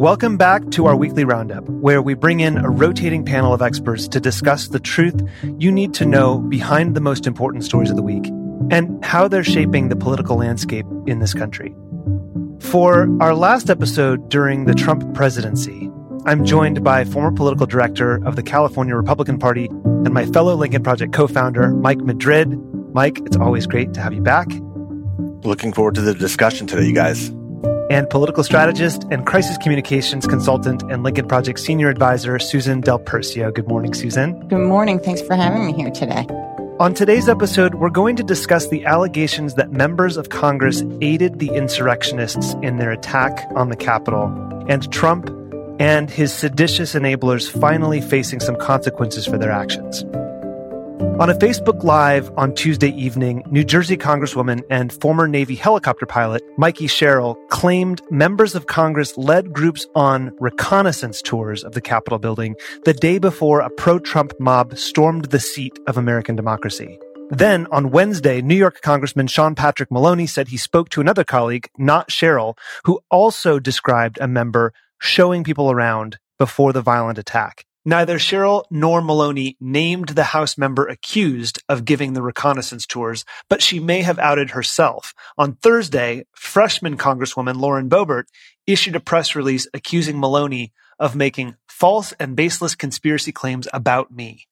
Welcome back to our weekly roundup, where we bring in a rotating panel of experts to discuss the truth you need to know behind the most important stories of the week and how they're shaping the political landscape in this country. For our last episode during the Trump presidency, I'm joined by former political director of the California Republican Party and my fellow Lincoln Project co founder, Mike Madrid. Mike, it's always great to have you back. Looking forward to the discussion today, you guys. And political strategist and crisis communications consultant and Lincoln Project senior advisor, Susan Del Percio. Good morning, Susan. Good morning. Thanks for having me here today. On today's episode, we're going to discuss the allegations that members of Congress aided the insurrectionists in their attack on the Capitol, and Trump and his seditious enablers finally facing some consequences for their actions. On a Facebook Live on Tuesday evening, New Jersey Congresswoman and former Navy helicopter pilot Mikie Sherrill claimed members of Congress led groups on reconnaissance tours of the Capitol building the day before a pro Trump mob stormed the seat of American democracy. Then on Wednesday, New York Congressman Sean Patrick Maloney said he spoke to another colleague, not Sherrill, who also described a member showing people around before the violent attack. Neither Sherrill nor Maloney named the House member accused of giving the reconnaissance tours, but she may have outed herself. On Thursday, freshman Congresswoman Lauren Boebert issued a press release accusing Maloney of making false and baseless conspiracy claims about me.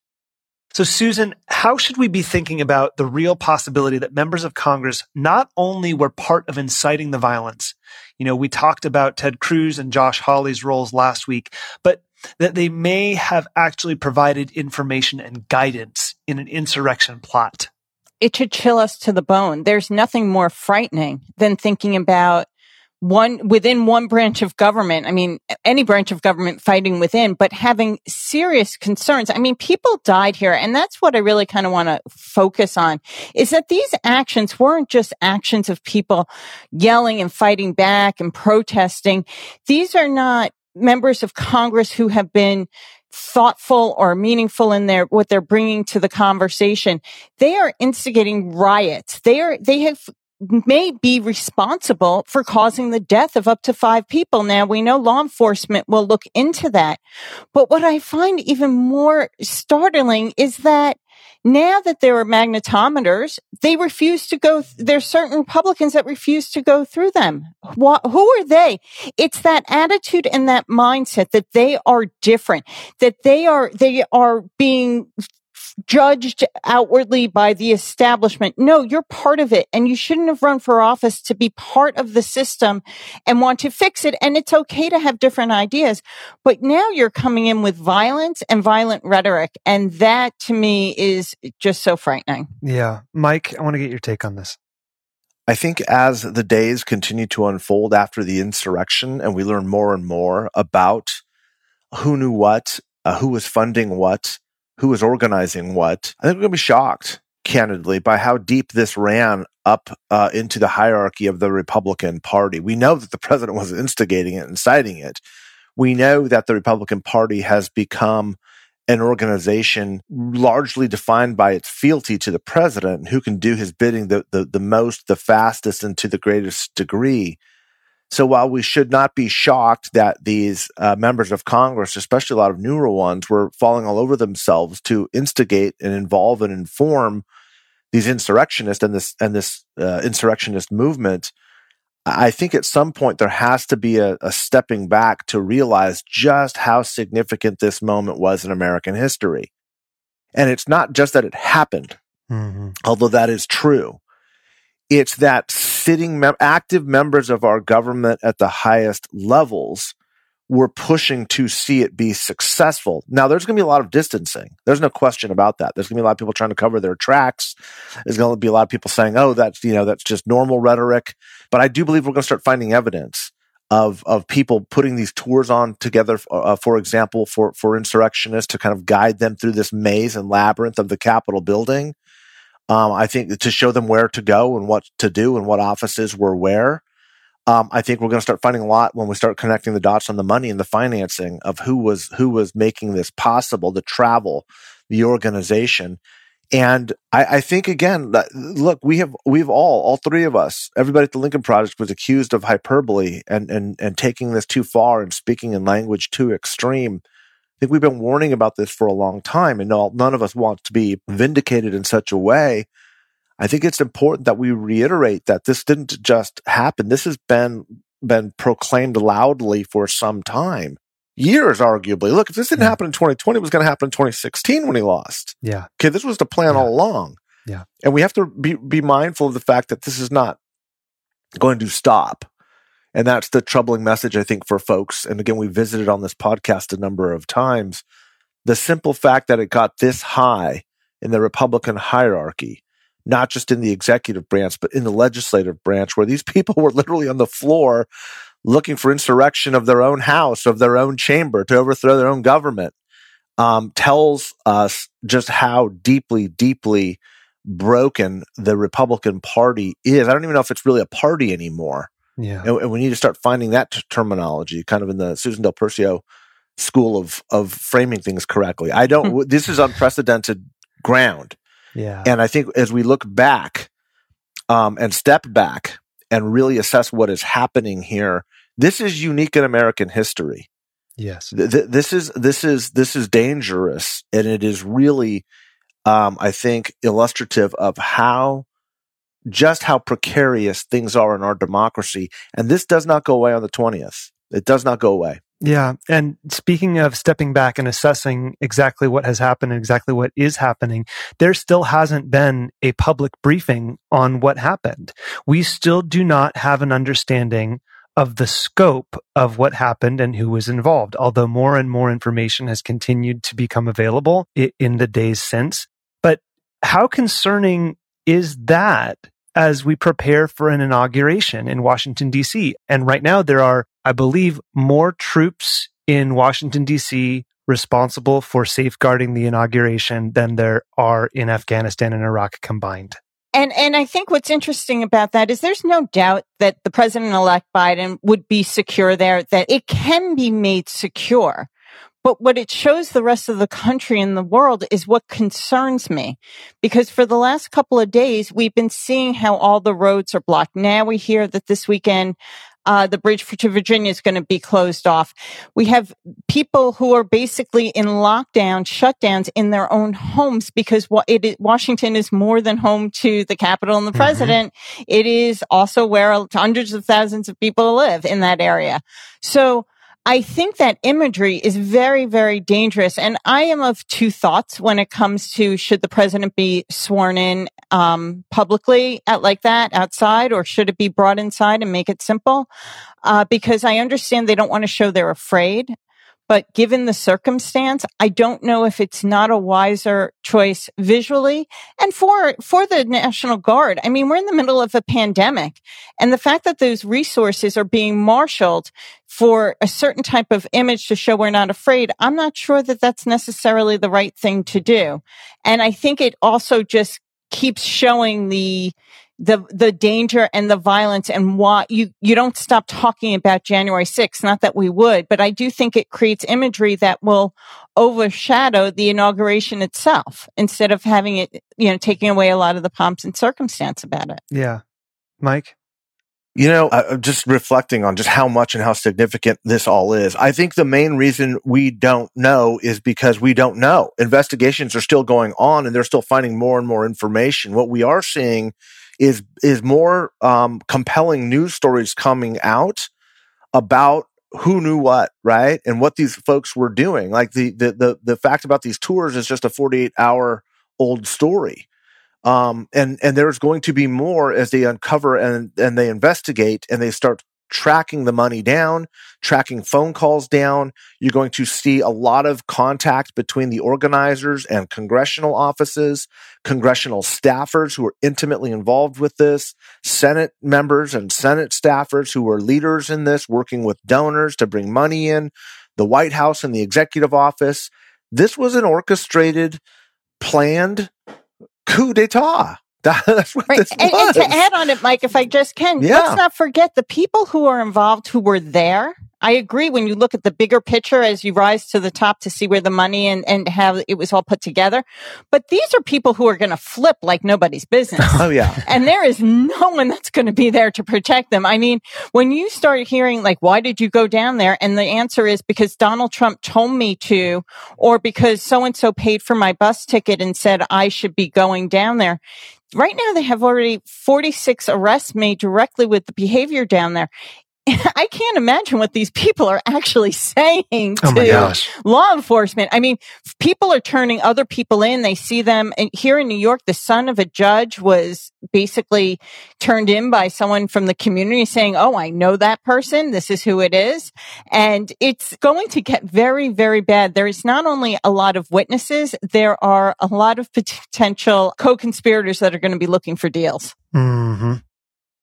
So, Susan, how should we be thinking about the real possibility that members of Congress not only were part of inciting the violence? You know, we talked about Ted Cruz and Josh Hawley's roles last week, but that they may have actually provided information and guidance in an insurrection plot. It should chill us to the bone. There's nothing more frightening than thinking about one within one branch of government. I mean, any branch of government fighting within, but having serious concerns. I mean, people died here. And that's what I really kind of want to focus on is that these actions weren't just actions of people yelling and fighting back and protesting. These are not members of Congress who have been thoughtful or meaningful in their what they're bringing to the conversation they are instigating riots they are they have may be responsible for causing the death of up to five people. Now we know law enforcement will look into that. But what I find even more startling is that now that there are magnetometers, they refuse to go. There's certain Republicans that refuse to go through them. What, who are they? It's that attitude and that mindset that they are different, that they are, they are being judged outwardly by the establishment. No, you're part of it and you shouldn't have run for office to be part of the system and want to fix it. And it's okay to have different ideas, but now you're coming in with violence and violent rhetoric. And that to me is just so frightening. Yeah. Mike, I want to get your take on this. I think as the days continue to unfold after the insurrection and we learn more and more about who knew what, uh, who was funding what, who was organizing what, I think we're going to be shocked, candidly, by how deep this ran up uh, into the hierarchy of the Republican Party. We know that the president was instigating it, inciting it. We know that the Republican Party has become an organization largely defined by its fealty to the president, who can do his bidding the, the, the most, the fastest, and to the greatest degree. So while we should not be shocked that these uh, members of Congress, especially a lot of newer ones, were falling all over themselves to instigate and involve and inform these insurrectionists and this and this uh, insurrectionist movement, I think at some point there has to be a, a, stepping back to realize just how significant this moment was in American history. And it's not just that it happened, mm-hmm. although that is true. It's that sitting mem- active members of our government at the highest levels were pushing to see it be successful. Now, there's going to be a lot of distancing. There's no question about that. There's going to be a lot of people trying to cover their tracks. There's going to be a lot of people saying, "Oh, that's you know that's just normal rhetoric." But I do believe we're going to start finding evidence of of people putting these tours on together. Uh, for example, for for insurrectionists to kind of guide them through this maze and labyrinth of the Capitol building. Um, I think to show them where to go and what to do and what offices were where. Um, I think we're going to start finding a lot when we start connecting the dots on the money and the financing of who was who was making this possible, the travel, the organization. And I, I think again, look, we have we've all, all three of us, everybody at the Lincoln Project was accused of hyperbole and and and taking this too far and speaking in language too extreme. I think we've been warning about this for a long time, and none of us want to be vindicated in such a way I think it's important that we reiterate that this didn't just happen. This has been been proclaimed loudly for some time. Years, arguably. Look, if this didn't yeah. happen in 2020, it was going to happen in 2016 when he lost. Yeah. Okay, this was the plan yeah. all along. Yeah. And we have to be, be mindful of the fact that this is not going to stop. And that's the troubling message, I think, for folks. And again, we visited on this podcast a number of times. The simple fact that it got this high in the Republican hierarchy not just in the executive branch, but in the legislative branch, where these people were literally on the floor looking for insurrection of their own house, of their own chamber to overthrow their own government, um, tells us just how deeply, deeply broken the Republican Party is. I don't even know if it's really a party anymore. Yeah. And, and we need to start finding that t- terminology kind of in the Susan Del Percio school of, of framing things correctly. I don't, this is unprecedented ground. Yeah. And I think as we look back um, and step back and really assess what is happening here, this is unique in American history. Yes. Th- th- this is this is this is dangerous, and it is really, um, I think, illustrative of how just how precarious things are in our democracy. And this does not go away on the twentieth. It does not go away. Yeah. And speaking of stepping back and assessing exactly what has happened and exactly what is happening, there still hasn't been a public briefing on what happened. We still do not have an understanding of the scope of what happened and who was involved, although more and more information has continued to become available in the days since. But how concerning is that as we prepare for an inauguration in Washington, D.C. And right now, there are, I believe, more troops in Washington, D.C. responsible for safeguarding the inauguration than there are in Afghanistan and Iraq combined. And and I think what's interesting about that is there's no doubt that the president elect Biden would be secure there, that it can be made secure. But what it shows the rest of the country and the world is what concerns me. Because for the last couple of days, we've been seeing how all the roads are blocked. Now we hear that this weekend, uh, the bridge to Virginia is going to be closed off. We have people who are basically in lockdown, shutdowns in their own homes because it, Washington is more than home to the Capitol and the mm-hmm. president. It is also where hundreds of thousands of people live in that area. So I think that imagery is very, very dangerous. And I am of two thoughts when it comes to should the president be sworn in um, publicly at like that outside, or should it be brought inside and make it simple? Uh, because I understand they don't want to show they're afraid. But given the circumstance, I don't know if it's not a wiser choice visually and for, for the National Guard. I mean, we're in the middle of a pandemic and the fact that those resources are being marshaled for a certain type of image to show we're not afraid, I'm not sure that that's necessarily the right thing to do. And I think it also just keeps showing the the the danger and the violence and why you you don't stop talking about January 6th not that we would but I do think it creates imagery that will overshadow the inauguration itself instead of having it you know taking away a lot of the pomps and circumstance about it yeah mike you know, uh, just reflecting on just how much and how significant this all is. I think the main reason we don't know is because we don't know. Investigations are still going on and they're still finding more and more information. What we are seeing is is more um, compelling news stories coming out about who knew what, right? And what these folks were doing. Like the the the, the fact about these tours is just a 48 hour old story. Um, and and there's going to be more as they uncover and and they investigate and they start tracking the money down, tracking phone calls down. You're going to see a lot of contact between the organizers and congressional offices, congressional staffers who are intimately involved with this, Senate members and Senate staffers who are leaders in this, working with donors to bring money in, the White House and the executive office. This was an orchestrated, planned coup d'etat. That's what Right. this And, and to add on it, Mike, if I just can, Yeah. let's not forget the people who are involved who were there. I agree when you look at the bigger picture as you rise to the top to see where the money and, and how it was all put together. But these are people who are going to flip like nobody's business. oh yeah. and there is no one that's going to be there to protect them. I mean, when you start hearing like, why did you go down there? And the answer is because Donald Trump told me to, or because so and so paid for my bus ticket and said I should be going down there. Right now, they have already 46 arrests made directly with the behavior down there. I can't imagine what these people are actually saying Oh to gosh. law enforcement. I mean, people are turning other people in. They see them and here in New York. The son of a judge was basically turned in by someone from the community saying, Oh, I know that person. This is who it is. And it's going to get very, very bad. There is not only a lot of witnesses, there are a lot of potential co-conspirators that are going to be looking for deals. hmm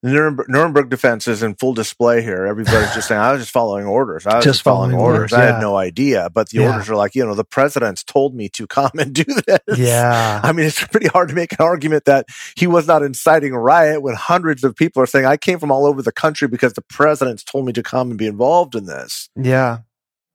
The Nuremberg, Nuremberg defense is in full display here. Everybody's just saying, I was just following orders. I was just, Just following, following orders. orders, I had no idea. But the Yeah. orders are like, you know, the president's told me to come and do this. Yeah. I mean, it's pretty hard to make an argument that he was not inciting a riot when hundreds of people are saying, I came from all over the country because the president's told me to come and be involved in this. Yeah.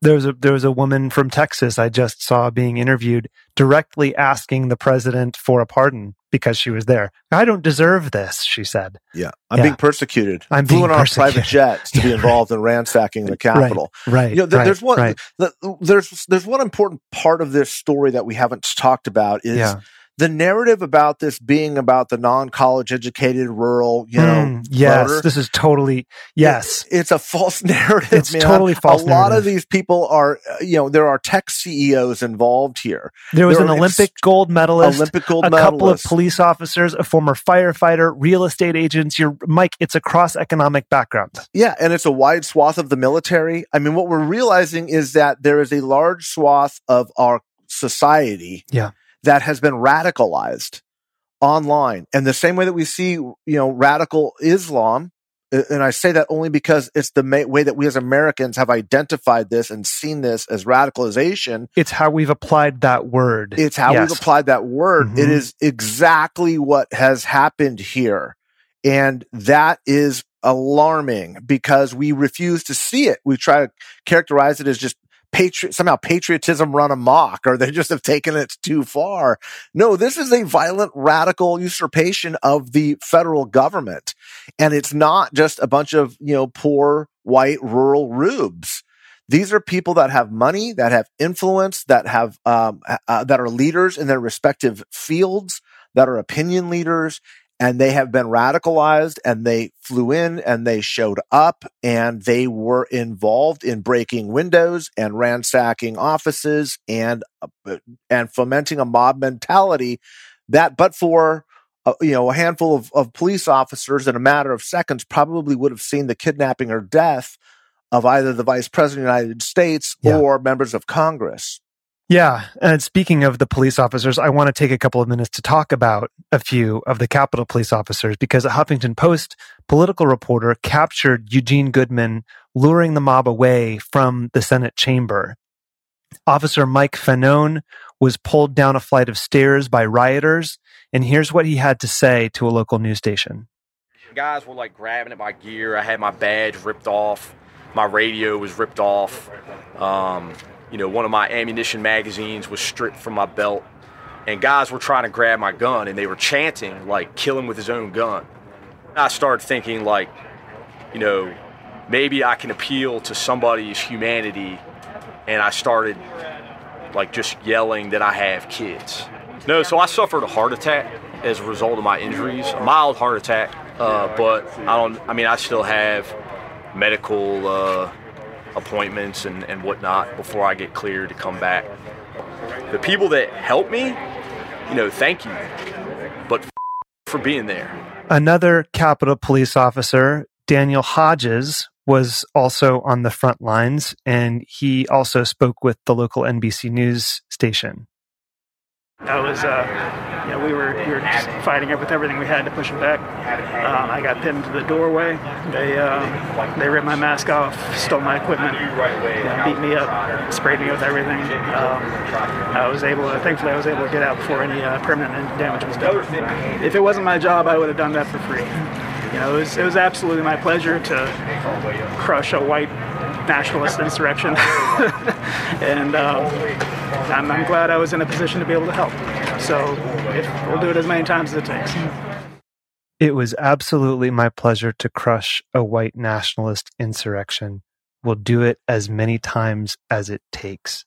There was a there was a woman from Texas I just saw being interviewed directly asking the president for a pardon because she was there. I don't deserve this, she said. Yeah. I'm Yeah. being persecuted. I'm Flew on private jets to be involved in ransacking the Capitol. Right. You know, th- right, there's one right. the, there's there's one important part of this story that we haven't talked about is Yeah. The narrative about this being about the non-college educated rural, you know, Mm, yes, voter. this is totally yes. It- it's a false narrative. It's man. totally false A lot of these people are, uh, you know, there are tech CEOs involved here. There was there an are ex- Olympic gold medalist, Olympic gold a couple of police officers, a former firefighter, real estate agents. You're Mike. It's a cross economic background. Yeah, and it's a wide swath of the military. I mean, what we're realizing is that there is a large swath of our society Yeah. That has been radicalized online. And the same way that we see, you know, radical Islam, and I say that only because it's the ma- way that we as Americans have identified this and seen this as radicalization. It's how we've applied that word. It's how Yes. we've applied that word. Mhm. It is exactly what has happened here. And that is alarming because we refuse to see it. We try to characterize it as just patriot, somehow patriotism run amok, or they just have taken it too far. No, this is a violent, radical usurpation of the federal government. And it's not just a bunch of, you know, poor white rural rubes these are people that have money, that have influence, that have um, uh, that are leaders in their respective fields, that are opinion leaders, and they have been radicalized. And they flew in and they showed up, and they were involved in breaking windows and ransacking offices and uh, and fomenting a mob mentality. That, but for uh, you know, a handful of, of police officers in a matter of seconds probably would have seen the kidnapping or death of either the vice president of the United States Yeah. or members of Congress. Yeah. And speaking of the police officers, I want to take a couple of minutes to talk about a few of the Capitol police officers because a Huffington Post political reporter captured Eugene Goodman luring the mob away from the Senate chamber. Officer Mike Fanone was pulled down a flight of stairs by rioters. And here's what he had to say to a local news station. Guys were like grabbing at my gear. I had my badge ripped off. My radio was ripped off. Um, you know, one of my ammunition magazines was stripped from my belt. And guys were trying to grab my gun and they were chanting, like, kill him with his own gun. I started thinking, like, you know, maybe I can appeal to somebody's humanity. And I started, like, just yelling that I have kids. No, so I suffered a heart attack as a result of my injuries, a mild heart attack. Uh, but I don't. I mean, I still have medical uh, appointments and, and whatnot before I get cleared to come back. The people that help me, you know, thank you, but f- for being there. Another Capitol police officer, Daniel Hodges, was also on the front lines, and he also spoke with the local NBC News station. I was, uh, you know, we were we were fighting it with everything we had to push him back. Um, I got pinned to the doorway. They uh, they ripped my mask off, stole my equipment, beat me up, sprayed me with everything. Um, I was able, to, thankfully, I was able to get out before any uh, permanent damage was done. If it wasn't my job, I would have done that for free. You know, it was, it was absolutely my pleasure to crush a white nationalist insurrection. and um, I'm, I'm, glad I was in a position to be able to help. So we'll do it as many times as it takes. It was absolutely my pleasure to crush a white nationalist insurrection. We'll do it as many times as it takes.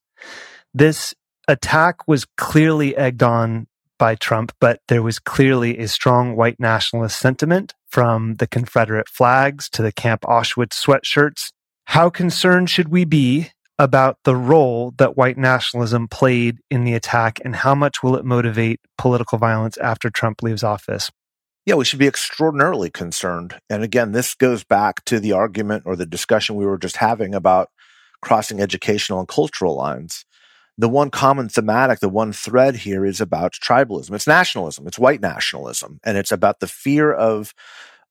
This attack was clearly egged on by Trump, but there was clearly a strong white nationalist sentiment from the Confederate flags to the Camp Auschwitz sweatshirts how concerned should we be about the role that white nationalism played in the attack and how much will it motivate political violence after Trump leaves office? Yeah, we should be extraordinarily concerned. And again, this goes back to the argument or the discussion we were just having about crossing educational and cultural lines. The one common thematic, the one thread here is about tribalism. It's nationalism. It's white nationalism. And it's about the fear of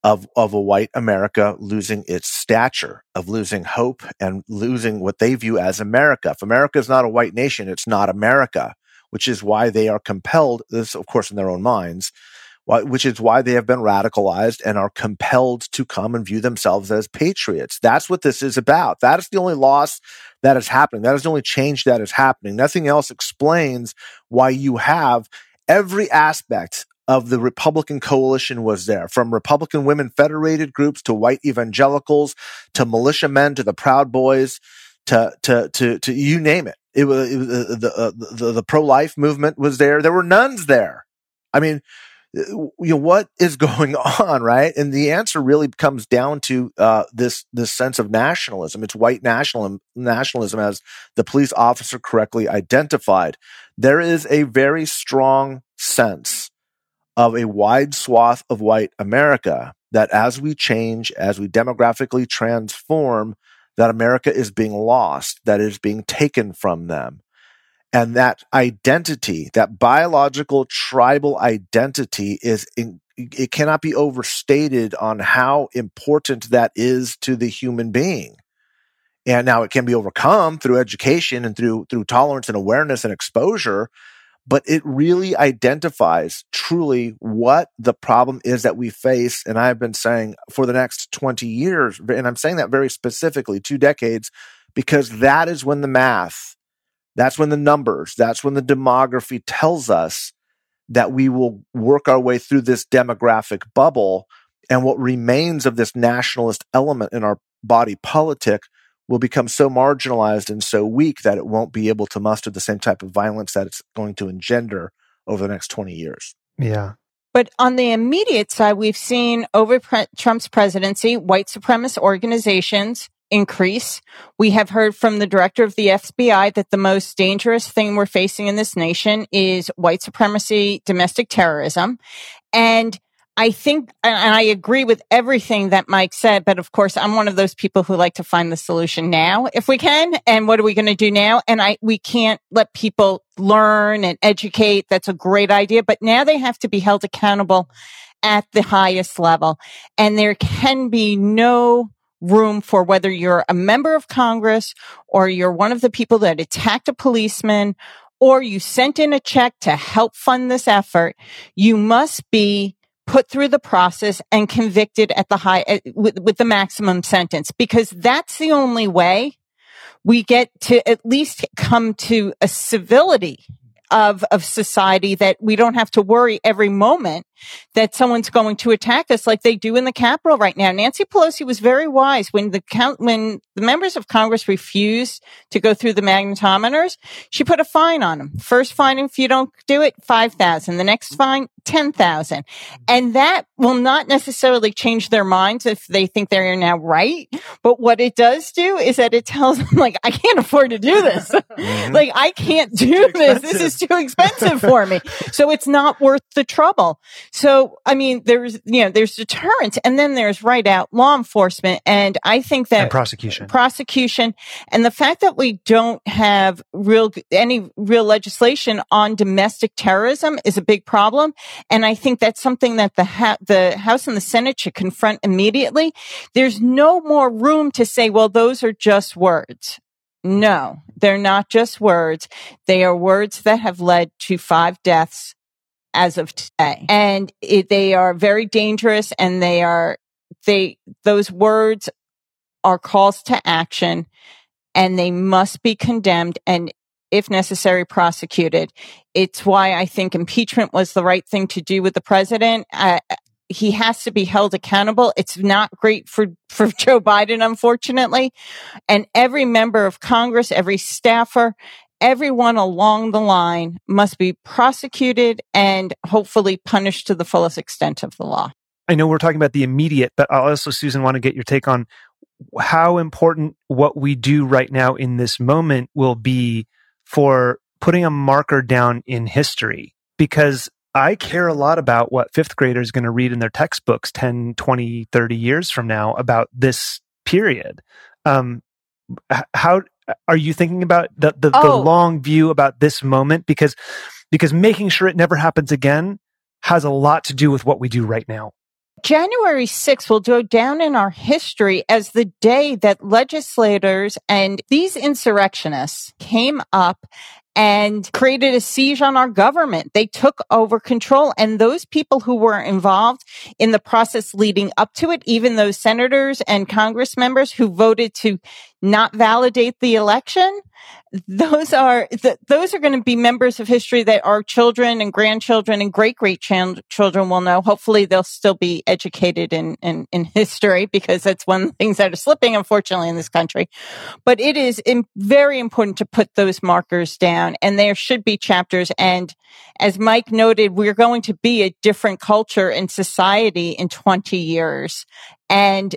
of, of a white America losing its stature, of losing hope and losing what they view as America. If America is not a white nation, it's not America, which is why they are compelled, this, of course, in their own minds, which is why they have been radicalized and are compelled to come and view themselves as patriots. That's what this is about. That is the only loss that is happening. That is the only change that is happening. Nothing else explains why you have every aspect of the Republican coalition was there, from Republican women federated groups to white evangelicals to militiamen to the Proud Boys to to to to you name it. It was, it was uh, the, uh, the the pro life movement was there. There were nuns there. I mean, uh, you know what is going on, right? And the answer really comes down to uh, this this sense of nationalism. It's white nationalism, nationalism, as the police officer correctly identified. There is a very strong sense of a wide swath of white America that as we change, as we demographically transform, that America is being lost, that is being taken from them. And that identity, that biological tribal identity is, in, it cannot be overstated on how important that is to the human being. And now it can be overcome through education and through, through tolerance and awareness and exposure but it really identifies truly what the problem is that we face. And I've been saying for the next 20 years, and I'm saying that very specifically, two decades, because that is when the math, that's when the numbers, that's when the demography tells us that we will work our way through this demographic bubble. And what remains of this nationalist element in our body politic will become so marginalized and so weak that it won't be able to muster the same type of violence that it's going to engender over the next 20 years. Yeah. But on the immediate side, we've seen over pre- Trump's presidency, white supremacist organizations increase. We have heard from the director of the FBI that the most dangerous thing we're facing in this nation is white supremacy, domestic terrorism. And I think, and I agree with everything that Mike said, but of course, I'm one of those people who like to find the solution now if we can. And what are we going to do now? And I, we can't let people learn and educate. That's a great idea, but now they have to be held accountable at the highest level. And there can be no room for whether you're a member of Congress or you're one of the people that attacked a policeman or you sent in a check to help fund this effort. You must be put through the process and convicted at the high with, with the maximum sentence because that's the only way we get to at least come to a civility of of society that we don't have to worry every moment that someone's going to attack us like they do in the Capitol right now. Nancy Pelosi was very wise when the count, when the members of Congress refused to go through the magnetometers, she put a fine on them. First fine if you don't do it, 5,000. The next fine, 10,000. And that will not necessarily change their minds if they think they're now right. But what it does do is that it tells them like, I can't afford to do this. Mm-hmm. like I can't do this. This is too expensive for me. So it's not worth the trouble. So, I mean, there's, you know, there's deterrence and then there's right out law enforcement. And I think that and prosecution, prosecution and the fact that we don't have real, any real legislation on domestic terrorism is a big problem. And I think that's something that the, ha- the House and the Senate should confront immediately. There's no more room to say, well, those are just words. No, they're not just words. They are words that have led to five deaths as of today. And it, they are very dangerous and they are, they, those words are calls to action and they must be condemned and if necessary prosecuted. It's why I think impeachment was the right thing to do with the president. Uh, he has to be held accountable. It's not great for, for Joe Biden, unfortunately. And every member of Congress, every staffer, everyone along the line must be prosecuted and hopefully punished to the fullest extent of the law. I know we're talking about the immediate, but I also, Susan, want to get your take on how important what we do right now in this moment will be for putting a marker down in history. Because I care a lot about what fifth graders going to read in their textbooks 10, 20, 30 years from now about this period. Um, how Uh, are you thinking about the, the, oh. the long view about this moment? Because, because making sure it never happens again has a lot to do with what we do right now. January 6th will go down in our history as the day that legislators and these insurrectionists came up and created a siege on our government. They took over control and those people who were involved in the process leading up to it, even those senators and Congress members who voted to not validate the election, those are th- those are going to be members of history that our children and grandchildren and great great children will know. Hopefully, they'll still be educated in, in in history because that's one of the things that are slipping, unfortunately, in this country. But it is in, very important to put those markers down, and there should be chapters. And as Mike noted, we're going to be a different culture and society in 20 years. And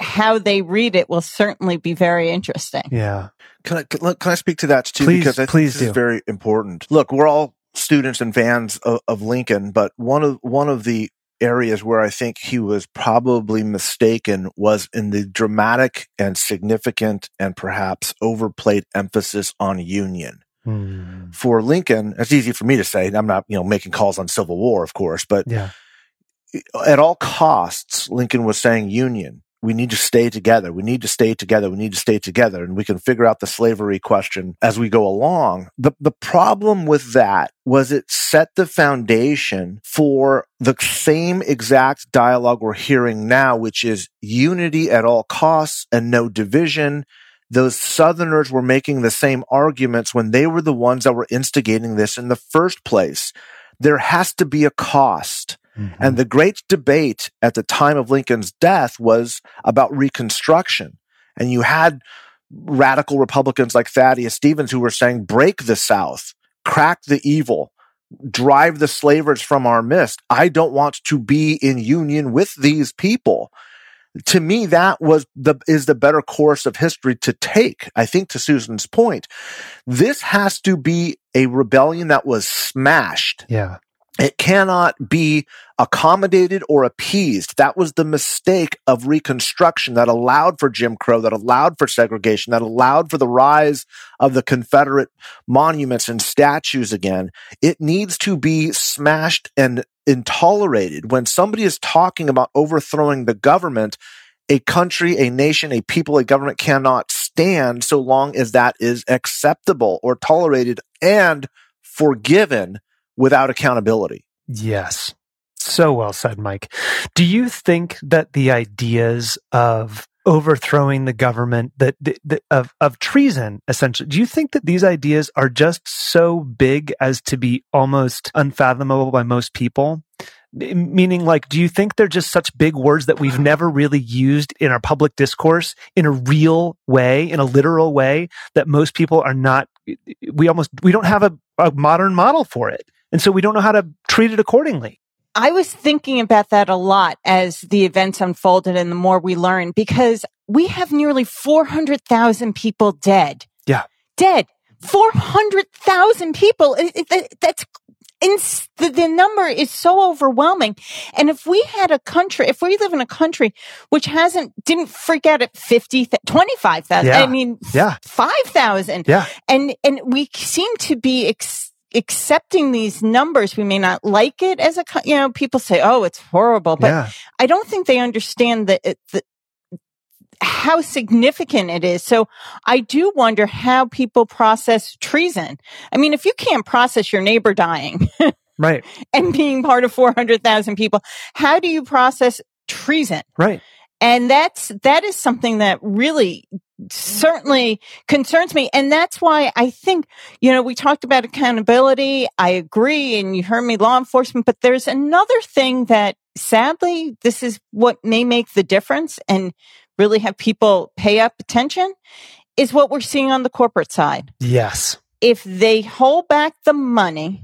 how they read it will certainly be very interesting. Yeah. Can I can I speak to that too? Please, because I please think this is very important. Look, we're all students and fans of, of Lincoln, but one of one of the areas where I think he was probably mistaken was in the dramatic and significant and perhaps overplayed emphasis on union. Hmm. For Lincoln, it's easy for me to say. I'm not, you know, making calls on Civil War, of course, but yeah. at all costs, Lincoln was saying union we need to stay together. We need to stay together. We need to stay together. And we can figure out the slavery question as we go along. The, the problem with that was it set the foundation for the same exact dialogue we're hearing now, which is unity at all costs and no division. Those Southerners were making the same arguments when they were the ones that were instigating this in the first place. There has to be a cost. Mm-hmm. And the great debate at the time of Lincoln's death was about Reconstruction. And you had radical Republicans like Thaddeus Stevens who were saying, break the South, crack the evil, drive the slavers from our midst. I don't want to be in union with these people. To me, that was the, is the better course of history to take. I think to Susan's point, this has to be a rebellion that was smashed. Yeah. It cannot be accommodated or appeased. That was the mistake of Reconstruction that allowed for Jim Crow, that allowed for segregation, that allowed for the rise of the Confederate monuments and statues again. It needs to be smashed and intolerated. When somebody is talking about overthrowing the government, a country, a nation, a people, a government cannot stand so long as that is acceptable or tolerated and forgiven without accountability. Yes. So well said, Mike. Do you think that the ideas of overthrowing the government that the, the, of of treason essentially do you think that these ideas are just so big as to be almost unfathomable by most people Meaning, like, do you think they're just such big words that we've never really used in our public discourse in a real way, in a literal way, that most people are not, we almost, we don't have a, a modern model for it. And so we don't know how to treat it accordingly. I was thinking about that a lot as the events unfolded and the more we learn because we have nearly 400,000 people dead. Yeah. Dead. 400,000 people. It, it, that's in, the, the number is so overwhelming. And if we had a country, if we live in a country which hasn't, didn't freak out at 50, 25,000, Yeah. I mean, Yeah. 5,000. Yeah. And, and we seem to be ex- accepting these numbers. We may not like it as a, you know, people say, oh, it's horrible, but yeah. I don't think they understand that it, the, how significant it is. So I do wonder how people process treason. I mean, if you can't process your neighbor dying Right. and being part of 400,000 people, how do you process treason? Right. And that's, that is something that really certainly concerns me. And that's why I think, you know, we talked about accountability. I agree. And you heard me law enforcement, but there's another thing that sadly, this is what may make the difference and really have people pay up attention is what we're seeing on the corporate side. Yes. If they hold back the money,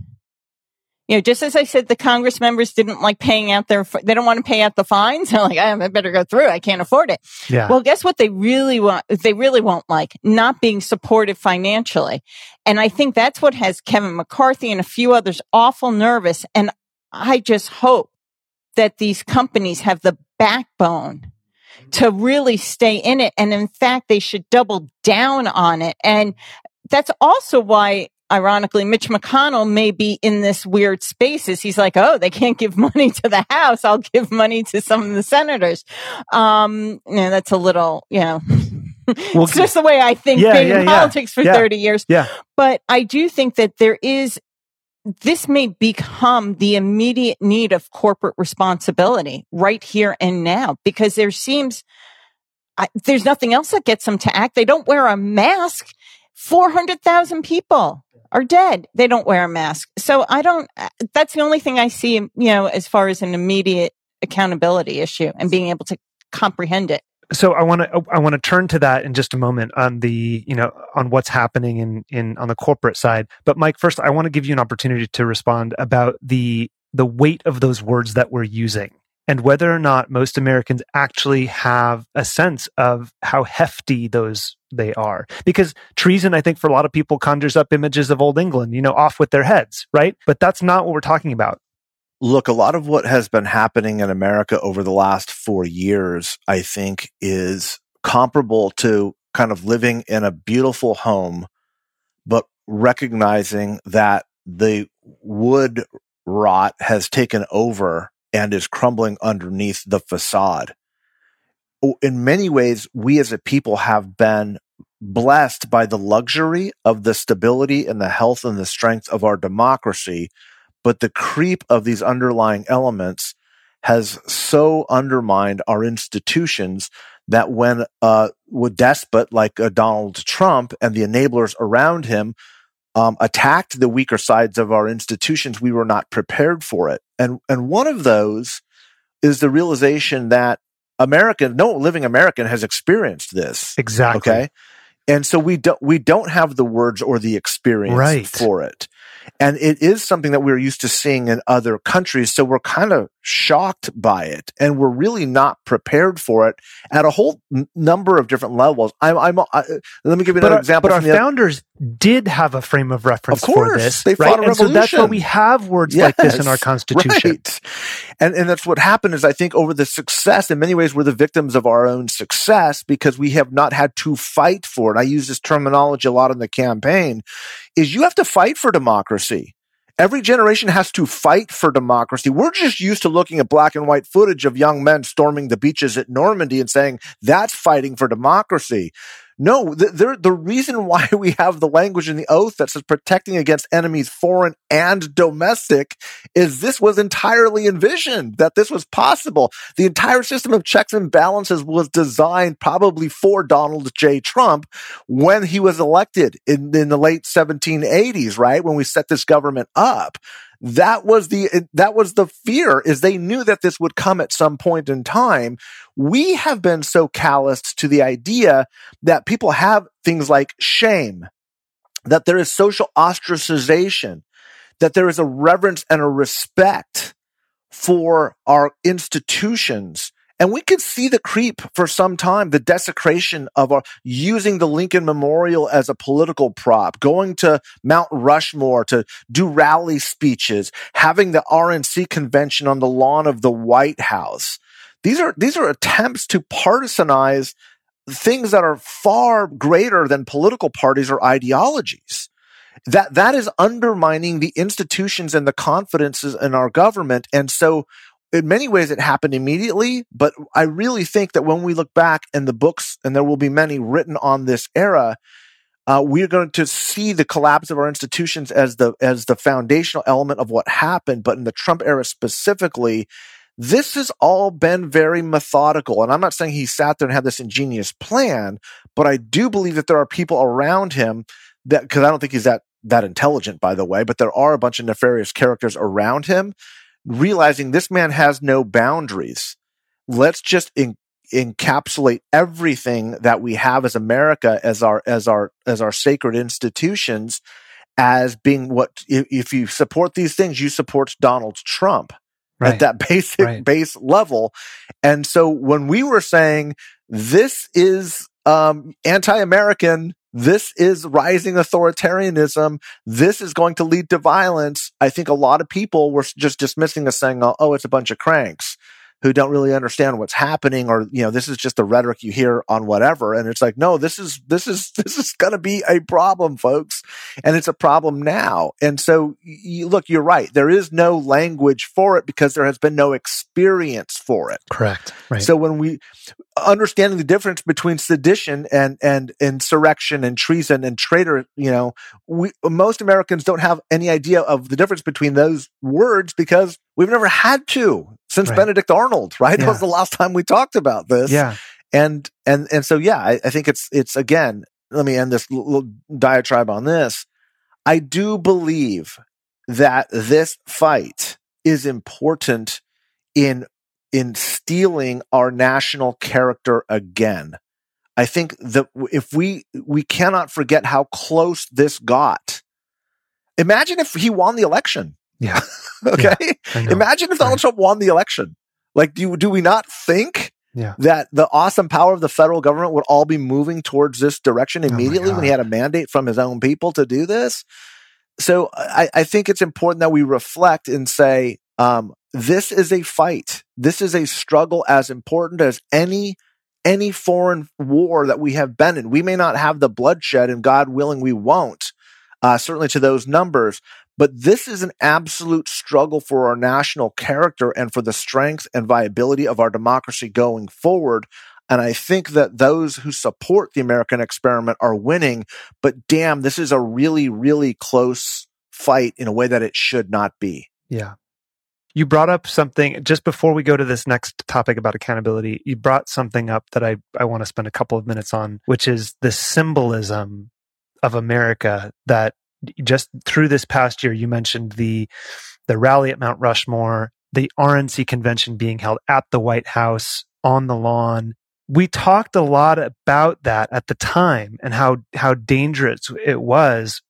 you know, just as I said, the Congress members didn't like paying out their, they don't want to pay out the fines. They're like, I better go through. I can't afford it. Yeah. Well, guess what they really want? They really won't like not being supported financially. And I think that's what has Kevin McCarthy and a few others awful nervous. And I just hope that these companies have the backbone to really stay in it. And in fact, they should double down on it. And that's also why ironically, Mitch McConnell may be in this weird spaces. He's like, oh, they can't give money to the House. I'll give money to some of the senators. Um, you know, that's a little, you know, Well, it's just the way I think Yeah, being yeah, in yeah. politics for Yeah. 30 years. Yeah. But I do think that there is, this may become the immediate need of corporate responsibility right here and now because there seems, I, there's nothing else that gets them to act. They don't wear a mask. 400,000 people are dead. They don't wear a mask. So I don't, uh, that's the only thing I see, you know, as far as an immediate accountability issue and being able to comprehend it. so I want to oh, I want to turn to that in just a moment on the you know on what's happening in in on the corporate side. But Mike, first I want to give you an opportunity to respond about the the weight of those words that we're using and whether or not most Americans actually have a sense of how hefty those they are. Because treason, I think, for a lot of people conjures up images of old England, you know, off with their heads, right? But that's not what we're talking about. Look, a lot of what has been happening in America over the last four years, I think, is comparable to kind of living in a beautiful home, but recognizing that the wood rot has taken over and is crumbling underneath the facade. In many ways, we as a people have been blessed by the luxury of the stability and the health and the strength of our democracy but the creep of these underlying elements has so undermined our institutions that when uh, a despot like uh, Donald Trump and the enablers around him um, attacked the weaker sides of our institutions, we were not prepared for it. And and one of those is the realization that American, no living American, has experienced this. Exactly. Okay. And so we don't we don't have the words or the experience Right. for it. And it is something that we're used to seeing in other countries. So we're kind of shocked by it and we're really not prepared for it at a whole n- number of different levels. I'm, I'm, I, let me give you But another our, example. but our founders did have a frame of reference Of course. for this. They right? fought a and so that's why we have words like this in our Constitution. Right. And and that's what happened is I think over the success, in many ways, we're the victims of our own success because we have not had to fight for it. I use this terminology a lot in the campaign, is you have to fight for democracy. Every generation has to fight for democracy. We're just used to looking at black and white footage of young men storming the beaches at Normandy and saying that's fighting for democracy. No, the, the, reason why we have the language in the oath that says protecting against enemies foreign and domestic is this was entirely envisioned that this was possible. The entire system of checks and balances was designed probably for Donald J. Trump when he was elected in, in the late 1780s, right? When we set this government up. That was the that was the fear is they knew that this would come at some point in time. We have been so calloused to the idea that people have things like shame that there is social ostracization that there is a reverence and a respect for our institutions and we could see the creep for some time, the desecration of our using the Lincoln Memorial as a political prop, going to Mount Rushmore to do rally speeches, having the RNC convention on the lawn of the White House. These are, these are attempts to partisanize things that are far greater than political parties or ideologies. That, that is undermining the institutions and the confidences in our government. And so in many ways it happened immediately, but I really think that when we look back in the books, and there will be many written on this era, uh, we're going to see the collapse of our institutions as the as the foundational element of what happened. But in the Trump era specifically, this has all been very methodical. And I'm not saying he sat there and had this ingenious plan, but I do believe that there are people around him that because I don't think he's that that intelligent, by the way, but there are a bunch of nefarious characters around him realizing this man has no boundaries. Let's just in, encapsulate everything that we have as America as our as our as our sacred institutions as being what if you support these things you support Donald Trump right. at that basic right. base level and so when we were saying this is um, anti-American this is rising authoritarianism. This is going to lead to violence. I think a lot of people were just dismissing us saying, oh, it's a bunch of cranks who don't really understand what's happening or you know this is just the rhetoric you hear on whatever. And it's like no this is this is this is going to be a problem folks. And it's a problem now. And so you, look you're right. There is no language for it because there has been no experience for it. Correct. Right. So when we understanding the difference between sedition and and insurrection and treason and traitor you know we most americans don't have any idea of the difference between those words because we've never had to since right. benedict arnold right yeah. that was the last time we talked about this yeah and and and so yeah i, I think it's it's again let me end this little diatribe on this i do believe that this fight is important in in steeling our national character again. I think that if we we cannot forget how close this got. Imagine if he won the election. Yeah. okay. Yeah, Imagine if Donald right. Trump won the election. Like, do do we not think yeah. that the awesome power of the federal government would all be moving towards this direction oh immediately oh when he had a mandate from his own people to do this? So I, I think it's important that we reflect and say, um, this is a fight. This is a struggle as important as any any foreign war that we have been in. We may not have the bloodshed, and God willing, we won't. Uh, certainly to those numbers, but this is an absolute struggle for our national character and for the strength and viability of our democracy going forward. And I think that those who support the American experiment are winning. But damn, this is a really, really close fight in a way that it should not be. Yeah you brought up something just before we go to this next topic about accountability. You brought something up that I, I want to spend a couple of minutes on, which is the symbolism of America that just through this past year, you mentioned the, the rally at Mount Rushmore, the RNC convention being held at the White House on the lawn. We talked a lot about that at the time and how, how dangerous it was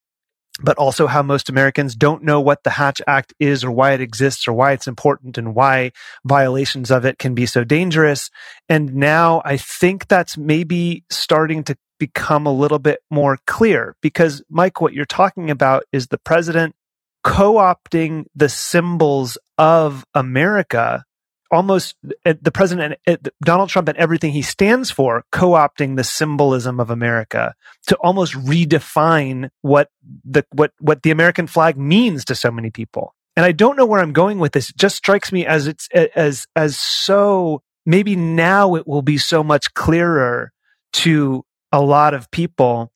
but also how most Americans don't know what the Hatch Act is or why it exists or why it's important and why violations of it can be so dangerous. And now I think that's maybe starting to become a little bit more clear because, Mike, what you're talking about is the president co opting the symbols of America almost uh, the president, uh, Donald Trump, and everything he stands for, co opting the symbolism of America to almost redefine what the what what the American flag means to so many people. And I don't know where I'm going with this. It just strikes me as it's as as so maybe now it will be so much clearer to a lot of people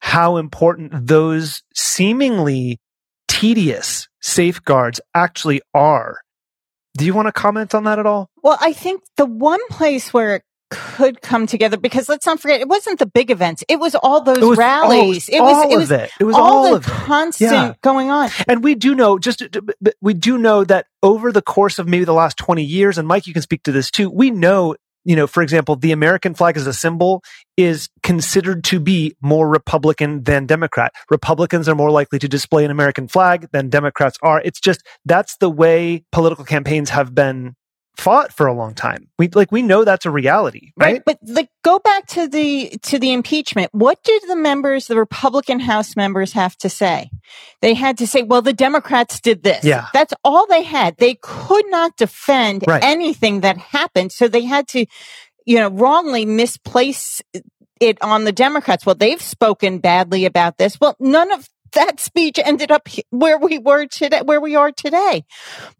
how important those seemingly tedious safeguards actually are do you want to comment on that at all? Well, I think the one place where it could come together because let's not forget it wasn't the big events it was all those was rallies all, it was all it was of it it was all, all the of it. constant Yeah. going on And we do know, just we do know that over the course of maybe the last 20 years, and Mike, you can speak to this too, we know, you know, for example, the American flag as a symbol is considered to be more Republican than Democrat. Republicans are more likely to display an American flag than Democrats are. It's just that's the way political campaigns have been fought for a long time. We like we know that's a reality, right? But the, go back to the to the impeachment. What did the members, the Republican House members, have to say? They had to say, "Well, the Democrats did this." Yeah. that's all they had. They could not defend Right. anything that happened, so they had to, you know, wrongly misplace it on the Democrats. Well, they've spoken badly about this. Well, none of that speech ended up he- where we were today, where we are today.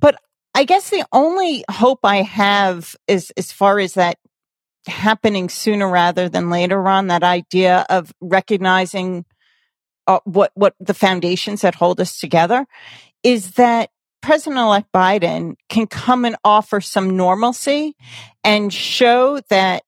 But I guess the only hope I have is as far as that happening sooner rather than later on that idea of recognizing uh, what what the foundations that hold us together is that President-elect Biden can come and offer some normalcy and show that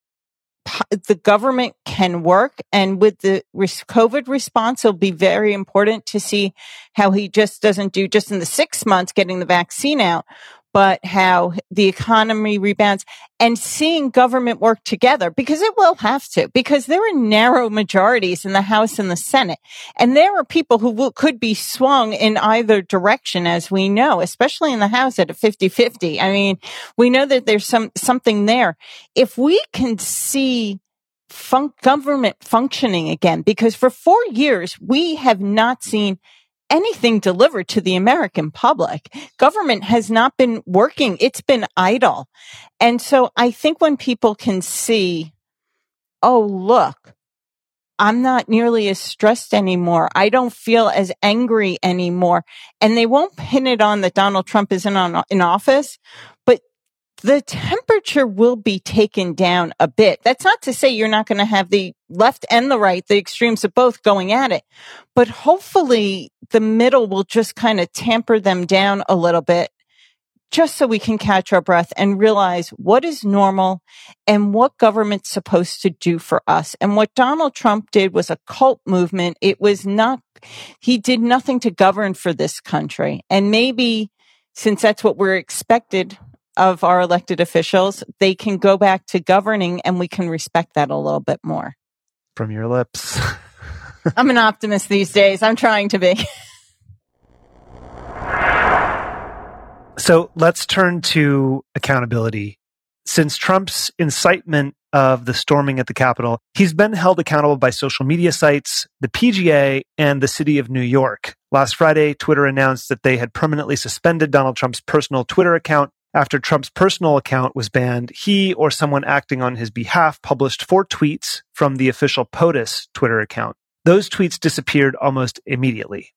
the government can work. And with the COVID response, it'll be very important to see how he just doesn't do just in the six months getting the vaccine out, but how the economy rebounds and seeing government work together because it will have to, because there are narrow majorities in the House and the Senate. And there are people who will, could be swung in either direction, as we know, especially in the House at a 50-50. I mean, we know that there's some, something there. If we can see fun- government functioning again, because for four years, we have not seen anything delivered to the American public. Government has not been working. It's been idle. And so I think when people can see, oh, look, I'm not nearly as stressed anymore. I don't feel as angry anymore. And they won't pin it on that Donald Trump isn't on, in office, but the temperature will be taken down a bit. That's not to say you're not going to have the left and the right, the extremes of both going at it, but hopefully the middle will just kind of tamper them down a little bit just so we can catch our breath and realize what is normal and what government's supposed to do for us. And what Donald Trump did was a cult movement. It was not, he did nothing to govern for this country. And maybe since that's what we're expected of our elected officials, they can go back to governing and we can respect that a little bit more. From your lips. I'm an optimist these days. I'm trying to be. So let's turn to accountability. Since Trump's incitement of the storming at the Capitol, he's been held accountable by social media sites, the PGA, and the city of New York. Last Friday, Twitter announced that they had permanently suspended Donald Trump's personal Twitter account after Trump's personal account was banned. He or someone acting on his behalf published four tweets from the official POTUS Twitter account. Those tweets disappeared almost immediately.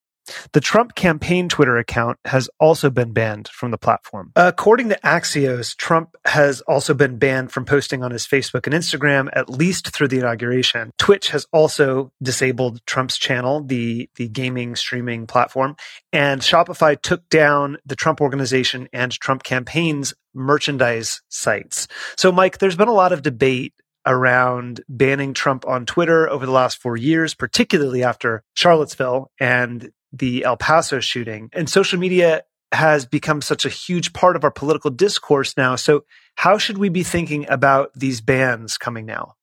The Trump campaign Twitter account has also been banned from the platform. According to Axios, Trump has also been banned from posting on his Facebook and Instagram at least through the inauguration. Twitch has also disabled Trump's channel, the, the gaming streaming platform, and Shopify took down the Trump organization and Trump campaign's merchandise sites. So, Mike, there's been a lot of debate around banning Trump on Twitter over the last four years, particularly after Charlottesville and the El Paso shooting. And social media has become such a huge part of our political discourse now. So, how should we be thinking about these bans coming now?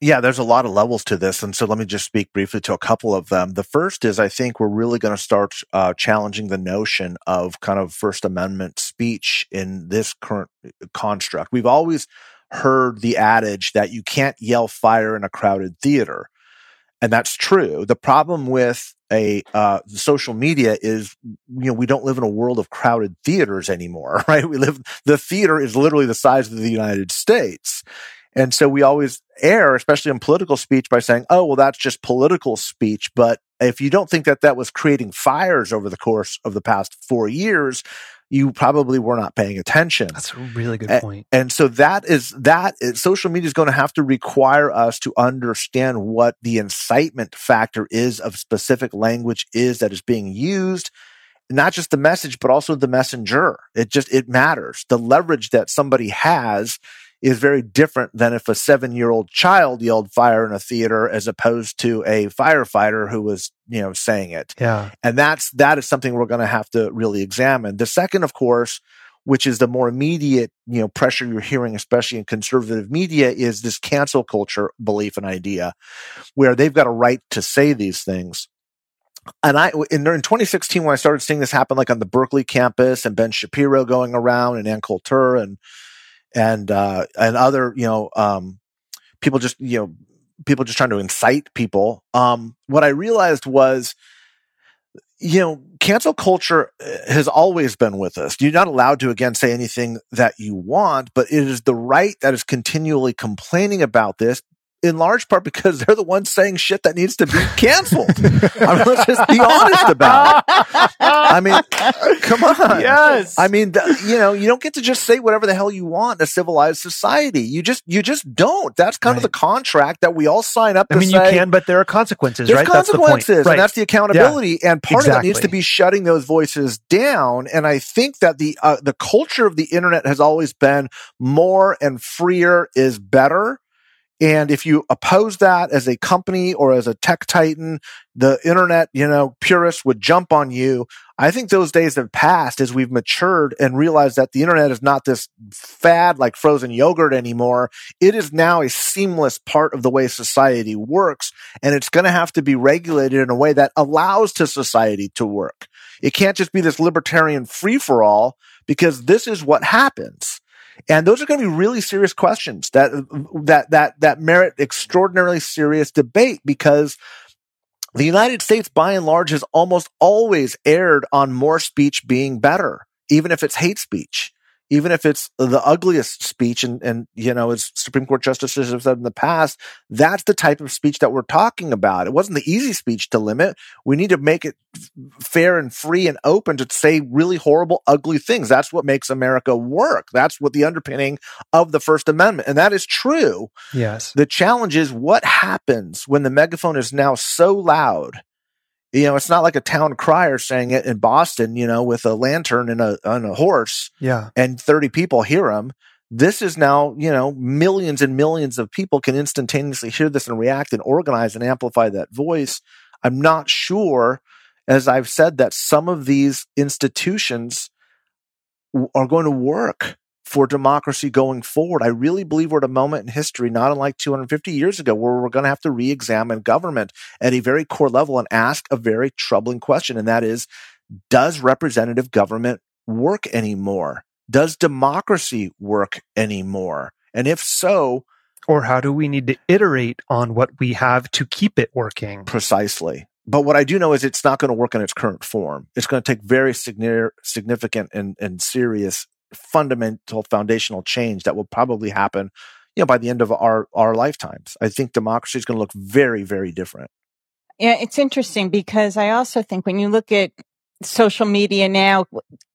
Yeah, there's a lot of levels to this. And so let me just speak briefly to a couple of them. The first is I think we're really going to start uh, challenging the notion of kind of First Amendment speech in this current construct. We've always heard the adage that you can't yell fire in a crowded theater. And that's true. The problem with a uh, social media is, you know, we don't live in a world of crowded theaters anymore, right? We live, the theater is literally the size of the United States. And so we always err, especially in political speech, by saying, oh, well, that's just political speech. But if you don't think that that was creating fires over the course of the past four years, you probably were not paying attention. That's a really good point. And so that is that is, social media is going to have to require us to understand what the incitement factor is of specific language is that is being used not just the message but also the messenger it just it matters the leverage that somebody has is very different than if a seven year old child yelled fire in a theater as opposed to a firefighter who was, you know, saying it. Yeah. And that's, that is something we're going to have to really examine. The second, of course, which is the more immediate, you know, pressure you're hearing, especially in conservative media, is this cancel culture belief and idea where they've got a right to say these things. And I, in, in 2016, when I started seeing this happen, like on the Berkeley campus and Ben Shapiro going around and Ann Coulter and, and, uh, and other, you know, um, people just, you know, people just trying to incite people. Um, what I realized was, you know, cancel culture uh, has always been with us. You're not allowed to, again, say anything that you want, but it is the right that is continually complaining about this in large part because they're the ones saying shit that needs to be canceled. I mean, let's just be honest about it. I mean, come on. Yes. I mean, the, you know, you don't get to just say whatever the hell you want in a civilized society. You just, you just don't. That's kind Right. of the contract that we all sign up to I mean, say. you can, but there are consequences, There's right? That's the consequences. Right. and that's the accountability. And part of that needs to be shutting those voices down. And I think that the uh, the culture of the internet has always been more and freer is better. And if you oppose that as a company or as a tech titan, the internet, you know, purists would jump on you. I think those days have passed as we've matured and realized that the internet is not this fad like frozen yogurt anymore. It is now a seamless part of the way society works. And it's going to have to be regulated in a way that allows to society to work. It can't just be this libertarian free for all because this is what happens. And those are going to be really serious questions that, that, that, that merit extraordinarily serious debate because the United States, by and large, has almost always erred on more speech being better, even if it's hate speech, even if it's the ugliest speech. And, and, you know, as Supreme Court justices have said in the past, that's the type of speech that we're talking about. It wasn't the easy speech to limit. We need to make it fair and free and open to say really horrible, ugly things. That's what makes America work. That's what the underpinning of the First Amendment. And that is true. yes. The challenge is what happens when the megaphone is now so loud. You know, it's not like a town crier saying it in Boston, you know, with a lantern and a, on a horse Yeah. and 30 people hear him. This is now, you know, millions and millions of people can instantaneously hear this and react and organize and amplify that voice. I'm not sure, as I've said, that some of these institutions are going to work for democracy going forward. I really believe we're at a moment in history, not unlike 250 years ago, where we're going to have to re examine government at a very core level and ask a very troubling question. And that is Does representative government work anymore? Does democracy work anymore? And if so, Or how do we need to iterate on what we have to keep it working? precisely. But what I do know is it's not going to work in its current form. It's going to take very significant and, and serious fundamental foundational change that will probably happen, you know, by the end of our, our lifetimes. I think democracy is going to look very, very different. Yeah, it's interesting because I also think when you look at social media now,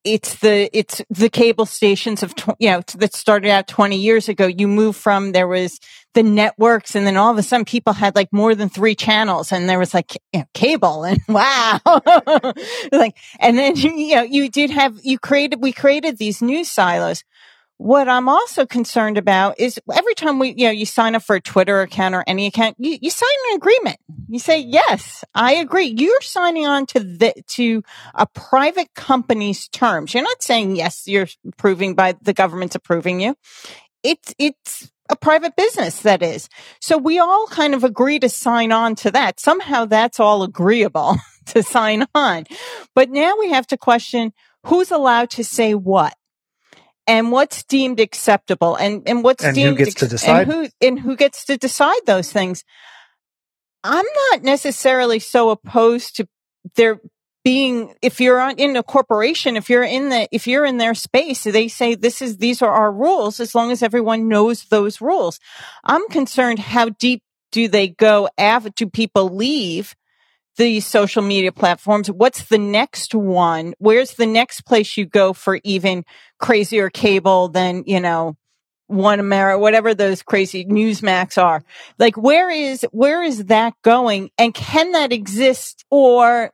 it's the it's the cable stations of tw- you know that started out 20 years ago. You move from there was the networks, and then all of a sudden people had like more than three channels, and there was like you know, cable, and wow, like and then you know you did have you created we created these news silos. What I'm also concerned about is every time we, you know, you sign up for a Twitter account or any account, you, you sign an agreement. You say, yes, I agree. You're signing on to the, to a private company's terms. You're not saying, yes, you're approving by the government's approving you. It's, it's a private business that is. So we all kind of agree to sign on to that. Somehow that's all agreeable to sign on. But now we have to question who's allowed to say what and what's deemed acceptable and, and what's And who deemed gets to decide? and who and who gets to decide those things. I'm not necessarily so opposed to there being if you're in a corporation, if you're in the if you're in their space, they say this is these are our rules as long as everyone knows those rules. I'm concerned how deep do they go after do people leave these social media platforms? What's the next one? Where's the next place you go for even crazier cable than, you know, one America, whatever those crazy Newsmax are. Like, where is, where is that going? And can that exist? Or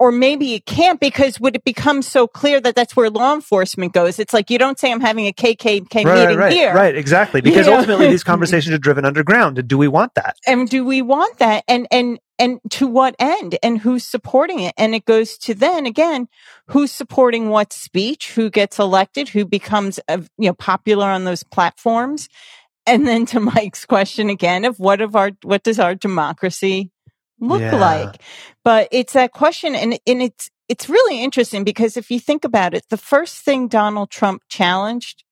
or maybe it can't because would it become so clear that that's where law enforcement goes? It's like you don't say I'm having a KKK right, meeting right, here. Right, exactly. Because You know? ultimately these conversations are driven underground. Do we want that? And do we want that? And, and, and to what end? And who's supporting it? And it goes to then again, who's supporting what speech? Who gets elected? Who becomes, uh, you know, popular on those platforms? And then to Mike's question again of what of our, what does our democracy look Yeah. like? But it's that question and, and it's, it's really interesting because if you think about it, the first thing Donald Trump challenged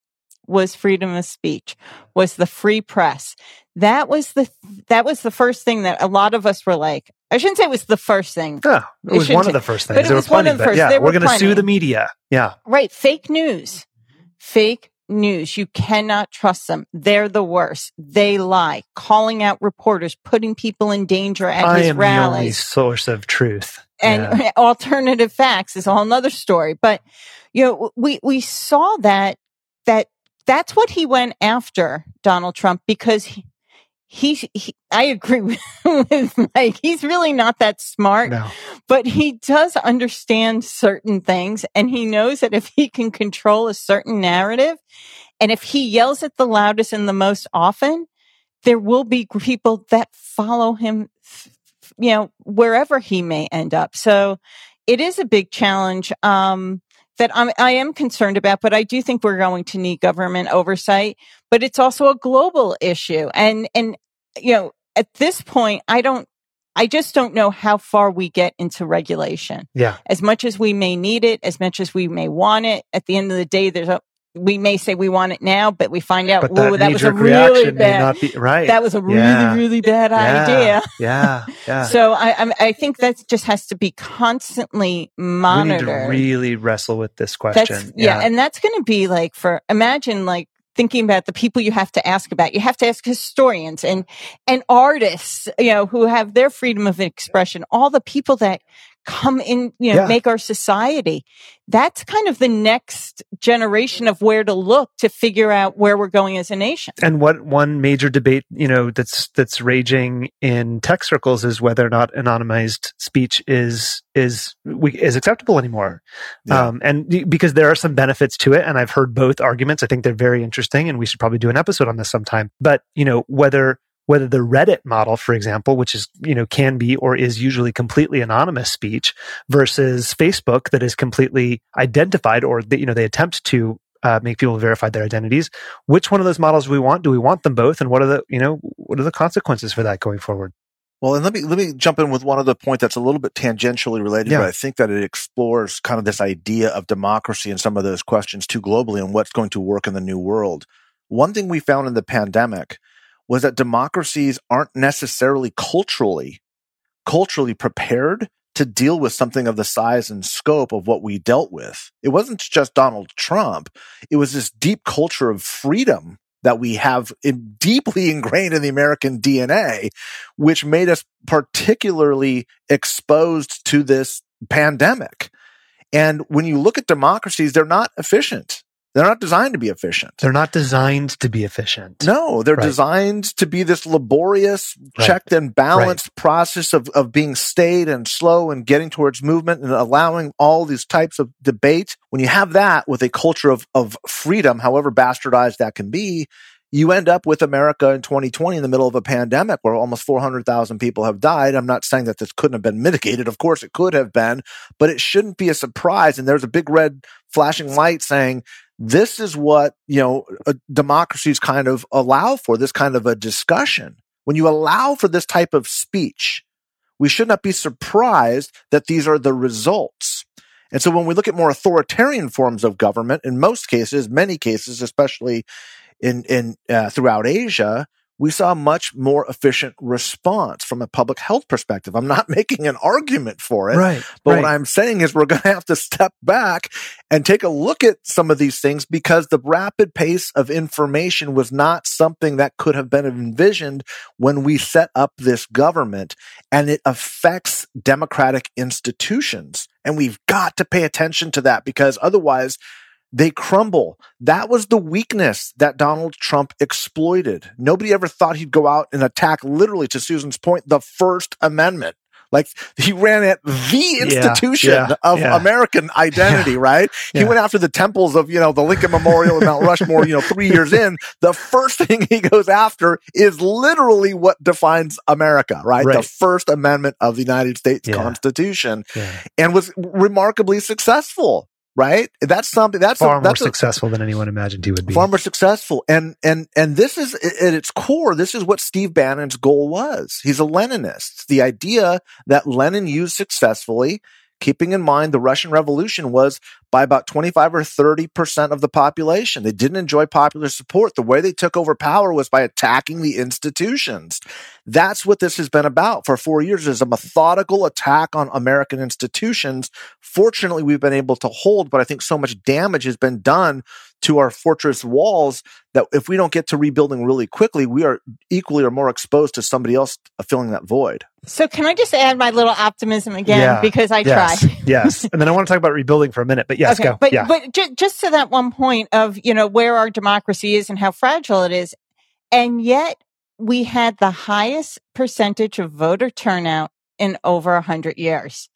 was freedom of speech, was the free press. That was the, that was the first thing that a lot of us were like, I shouldn't say it was the first thing. Yeah, it was one of the first things. but it was one of the first. yeah, There we're going to sue the media. Yeah, Right. Fake news. Fake news. You cannot trust them. They're the worst. They lie, calling out reporters, putting people in danger at I his am the only rallies. source of truth. and Yeah. alternative facts is a whole nother story. But, you know, we, we saw that, that that's what he went after Donald Trump because he, he, he I agree with, with Mike. He's really not that smart no. but he does understand certain things and he knows that if he can control a certain narrative and if he yells it the loudest and the most often, there will be people that follow him, you know, wherever he may end up. So it is a big challenge. Um, that I'm, I am concerned about, but I do think we're going to need government oversight, but it's also a global issue. And, and, you know, at this point, I don't, I just don't know how far we get into regulation. Yeah. As much as we may need it, as much as we may want it, at the end of the day, there's a, we may say we want it now, but we find out, But that, that was a really bad, be right. that was a really, Yeah. really bad yeah. idea. Yeah, yeah. So I, I think that just has to be constantly we need to monitored. really wrestle with this question. That's yeah, and that's going to be like for imagine like thinking about the people you have to ask about. You have to ask historians and and artists, you know, who have their freedom of expression. All the people that come in, you know, Yeah. make our society. That's kind of the next generation of where to look to figure out where we're going as a nation. and what one major debate you know that's that's raging in tech circles is whether or not anonymized speech is is we, is acceptable anymore Yeah. um and because there are some benefits to it and i've heard both arguments i think they're very interesting and we should probably do an episode on this sometime but you know whether whether the reddit model for example which is you know can be or is usually completely anonymous speech versus facebook that is completely identified or that you know they attempt to uh, make people verify their identities which one of those models do we want? Do we want them both? And what are the, you know, what are the consequences for that going forward? Well, and let me let me jump in with one other point that's a little bit tangentially related, Yeah. but I think that it explores kind of this idea of democracy and some of those questions too globally and what's going to work in the new world. One thing we found in the pandemic was that democracies aren't necessarily culturally culturally prepared to deal with something of the size and scope of what we dealt with. It wasn't just Donald Trump. It was this deep culture of freedom that we have in, deeply ingrained in the American DNA, which made us particularly exposed to this pandemic. And when you look at democracies, they're not efficient. They're not designed to be efficient. They're not designed to be efficient. No, they're Right. designed to be this laborious, Right. checked and balanced process of, of being staid and slow and getting towards movement and allowing all these types of debate. When you have that with a culture of, of freedom, however bastardized that can be, you end up with America in 2020 in the middle of a pandemic where almost 400,000 people have died. I'm not saying that this couldn't have been mitigated. Of course it could have been, but it shouldn't be a surprise. And there's a big red flashing light saying, this is what, you know, democracies kind of allow for this kind of a discussion. When you allow for this type of speech, we should not be surprised that these are the results. And so when we look at more authoritarian forms of government, in most cases, many cases, especially in, in, uh, throughout Asia, we saw a much more efficient response from a public health perspective. I'm not making an argument for it. Right. But right. what I'm saying is we're going to have to step back and take a look at some of these things because the rapid pace of information was not something that could have been envisioned when we set up this government and it affects democratic institutions. And we've got to pay attention to that because otherwise they crumble. That was the weakness that Donald Trump exploited. Nobody ever thought he'd go out and attack literally to Susan's point, the first amendment Like he ran at the institution yeah, of yeah. American identity, right? He went after the temples of, you know, the Lincoln Memorial and Mount Rushmore, you know, three years in. The first thing he goes after is literally what defines America, right? Right. The First Amendment of the United States Yeah. Constitution Yeah. and was remarkably successful, right? That's something that's Far a, more a, successful than anyone imagined he would be. far more successful. And and and this is at its core, this is what Steve Bannon's goal was. He's a Leninist. The idea that Lenin used successfully, keeping in mind the Russian Revolution was by about 25 or 30% of the population. They didn't enjoy popular support. The way they took over power was by attacking the institutions. That's what this has been about for four years is a methodical attack on American institutions. Fortunately, we've been able to hold, but I think so much damage has been done to our fortress walls that if we don't get to rebuilding really quickly, we are equally or more exposed to somebody else uh, filling that void. So can I just add my little optimism again Yeah. because I yes. try. yes. And then I want to talk about rebuilding for a minute, but yes, okay, go. but yeah. but ju- just to that one point of you know where our democracy is and how fragile it is, and yet we had the highest percentage of voter turnout in over a hundred years.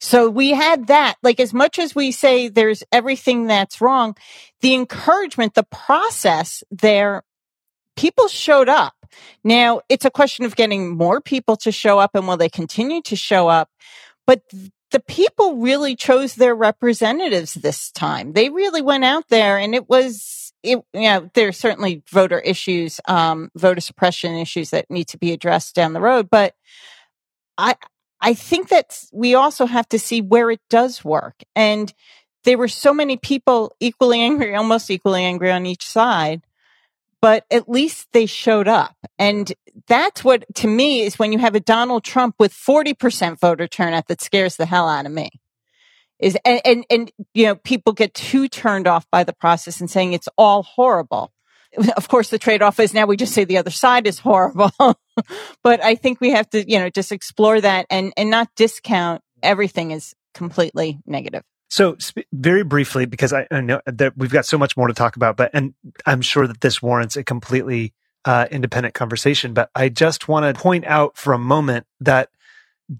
So we had that. Like as much as we say there's everything that's wrong, the encouragement, the process there, people showed up. Now it's a question of getting more people to show up and will they continue to show up? But the people really chose their representatives this time. They really went out there and it was, it, you know, there's certainly voter issues, um, voter suppression issues that need to be addressed down the road. But I, I think that we also have to see where it does work. And there were so many people equally angry, almost equally angry on each side, but at least they showed up. And that's what, to me, is when you have a Donald Trump with 40% voter turnout that scares the hell out of me. Is, and, and, and, you know, people get too turned off by the process and saying it's all horrible. Of course, the trade off is now we just say the other side is horrible. but I think we have to, you know, just explore that and, and not discount everything is completely negative. So, sp- very briefly, because I, I know that we've got so much more to talk about, but and I'm sure that this warrants a completely uh, independent conversation. But I just want to point out for a moment that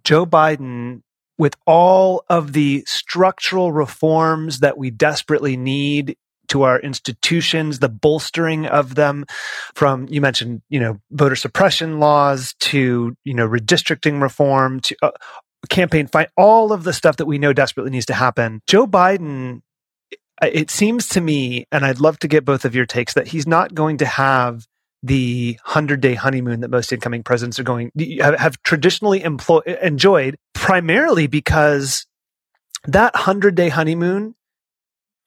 Joe Biden, with all of the structural reforms that we desperately need to our institutions, the bolstering of them from, you mentioned, you know, voter suppression laws to, you know, redistricting reform to uh, campaign fight, all of the stuff that we know desperately needs to happen. Joe Biden, it seems to me, and I'd love to get both of your takes, that he's not going to have the 100 day honeymoon that most incoming presidents are going have, traditionally employ, enjoyed primarily because that 100 day honeymoon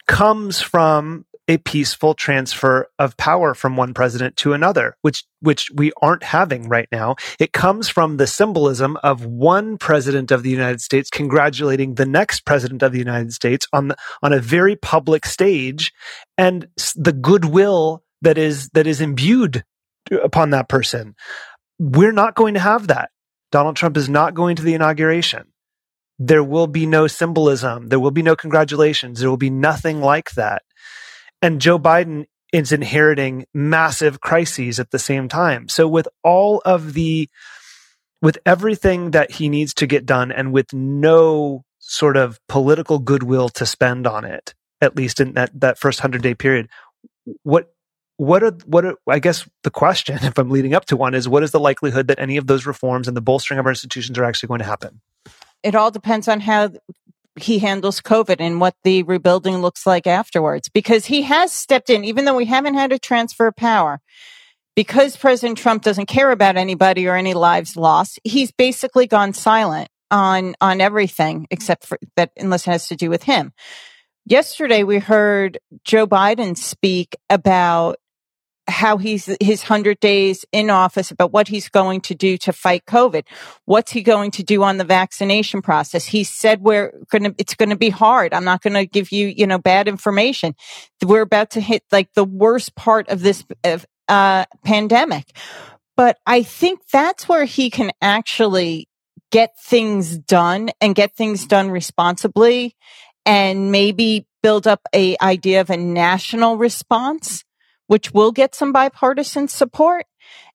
comes from a peaceful transfer of power from one president to another, which which we aren't having right now. It comes from the symbolism of one president of the United States congratulating the next president of the United States on the, on a very public stage, and the goodwill that is that is imbued upon that person. We're not going to have that. Donald Trump is not going to the inauguration. There will be no symbolism. There will be no congratulations. There will be nothing like that. And Joe Biden is inheriting massive crises at the same time. So with all of the, with everything that he needs to get done and with no sort of political goodwill to spend on it, at least in that, that first hundred day period, what, what are, what are, I guess the question, if I'm leading up to one is what is the likelihood that any of those reforms and the bolstering of our institutions are actually going to happen? It all depends on how he handles COVID and what the rebuilding looks like afterwards. Because he has stepped in, even though we haven't had a transfer of power, because President Trump doesn't care about anybody or any lives lost, he's basically gone silent on on everything except for that unless it has to do with him. Yesterday we heard Joe Biden speak about how he's his 100 days in office about what he's going to do to fight covid. What's he going to do on the vaccination process? He said we're going to it's going to be hard. I'm not going to give you you know bad information. We're about to hit like the worst part of this uh, pandemic. But i think that's where he can actually get things done and get things done responsibly and maybe build up a idea of a national response which will get some bipartisan support.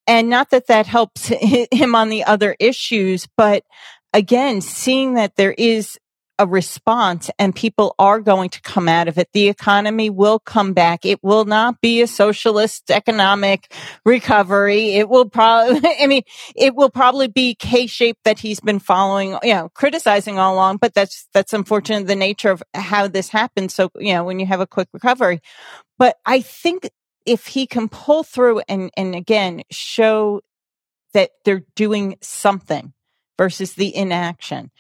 And not that that helps him on the other issues, but again, seeing that there is a response and people are going to come out of it. The economy will come back. It will not be a socialist economic recovery. It will probably, I mean, it will probably be K-shaped that he's been following, you know, criticizing all along, but that's, that's unfortunate the nature of how this happens. So, you know, when you have a quick recovery, but I think if he can pull through and, and again, show that they're doing something versus the inaction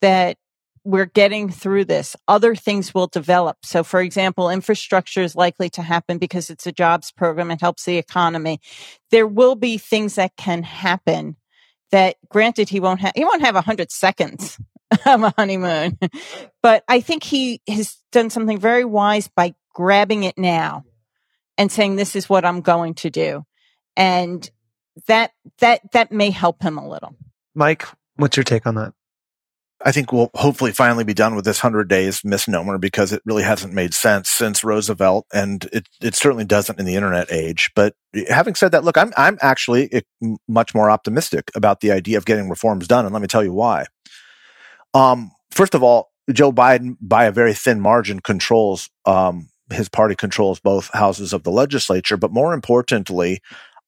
that we're getting through this. Other things will develop. So, for example, infrastructure is likely to happen because it's a jobs program. It helps the economy. There will be things that can happen that granted he won't have, he won't have a hundred seconds of a honeymoon, but I think he has done something very wise by grabbing it now and saying, this is what I'm going to do. And that, that, that may help him a little. Mike, what's your take on that? I think we'll hopefully finally be done with this hundred days misnomer because it really hasn't made sense since Roosevelt, and it it certainly doesn't in the internet age. But having said that, look, I'm I'm actually much more optimistic about the idea of getting reforms done, and let me tell you why. Um, first of all, Joe Biden, by a very thin margin, controls um, his party controls both houses of the legislature, but more importantly,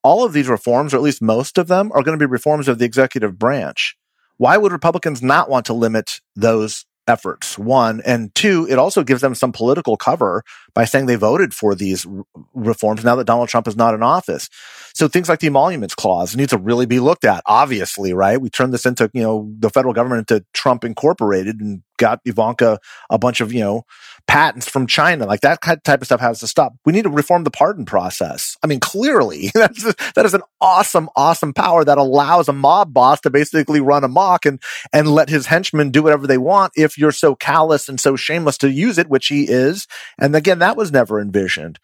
all of these reforms, or at least most of them, are going to be reforms of the executive branch. Why would Republicans not want to limit those efforts? One. And two, it also gives them some political cover by saying they voted for these r- reforms now that Donald Trump is not in office. So things like the emoluments clause need to really be looked at, obviously, right? We turned this into, you know, the federal government into Trump Incorporated and got Ivanka a bunch of, you know, patents from China. Like that type of stuff has to stop. We need to reform the pardon process. I mean, clearly that's, that is an awesome, awesome power that allows a mob boss to basically run amok and, and let his henchmen do whatever they want if you're so callous and so shameless to use it, which he is. And again, that was never envisioned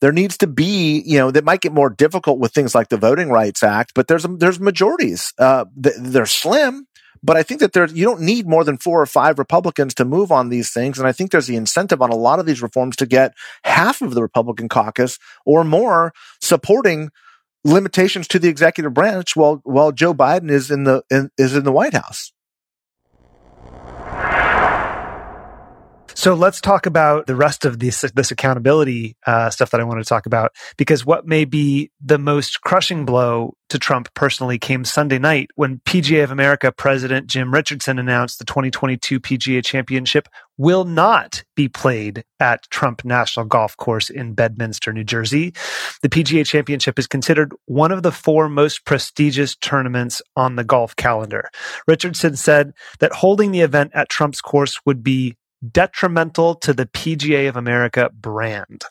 there needs to be, you know, that might get more difficult with things like the Voting Rights Act, but there's there's majorities. Uh, they're slim, but I think that there, you don't need more than four or five Republicans to move on these things. And I think there's the incentive on a lot of these reforms to get half of the Republican caucus or more supporting limitations to the executive branch while, while Joe Biden is in the, in, is in the White House. So let's talk about the rest of this this accountability uh, stuff that I want to talk about because what may be the most crushing blow to Trump personally came Sunday night when PGA of America President Jim Richardson announced the 2022 PGA Championship will not be played at Trump National Golf Course in Bedminster, New Jersey. The PGA Championship is considered one of the four most prestigious tournaments on the golf calendar. Richardson said that holding the event at Trump's course would be detrimental to the PGA of America brand.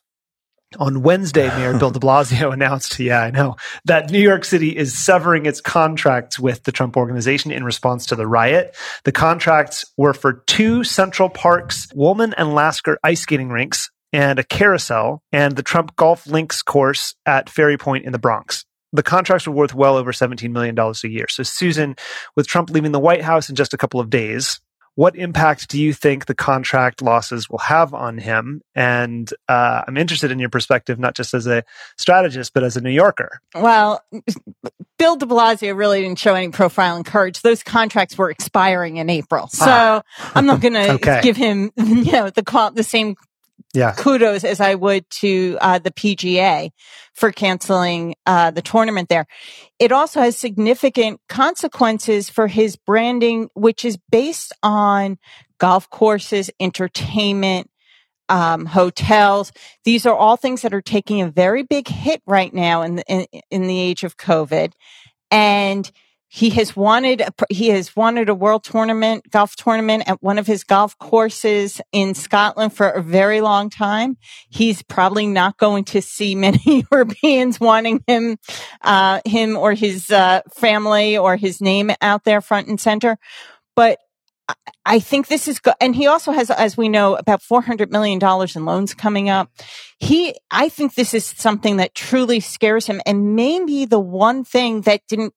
On Wednesday, Mayor Bill de Blasio announced, yeah, I know, that New York City is severing its contracts with the Trump organization in response to the riot. The contracts were for two Central Parks, Wollman and Lasker ice skating rinks, and a carousel, and the Trump Golf Links course at Ferry Point in the Bronx the contracts were worth well over $17 million a year. So, Susan, with Trump leaving the White House in just a couple of days, what impact do you think the contract losses will have on him? And uh, I'm interested in your perspective, not just as a strategist, but as a New Yorker. Well, Bill de Blasio really didn't show any profile profiling courage. Those contracts were expiring in April. So ah. I'm not going to okay. give him, you know, the, the same yeah. kudos as I would to uh, the PGA for canceling uh, the tournament there. It also has significant consequences for his branding, which is based on golf courses, entertainment, um, hotels. These are all things that are taking a very big hit right now in the, in, in the age of COVID. And he has wanted a, he has wanted a world tournament golf tournament at one of his golf courses in Scotland for a very long time. He's probably not going to see many Europeans wanting him uh, him or his uh, family or his name out there front and center. But I think this is good. And he also has, as we know, about $400 million in loans coming up. He, I think this is something that truly scares him and maybe the one thing that didn't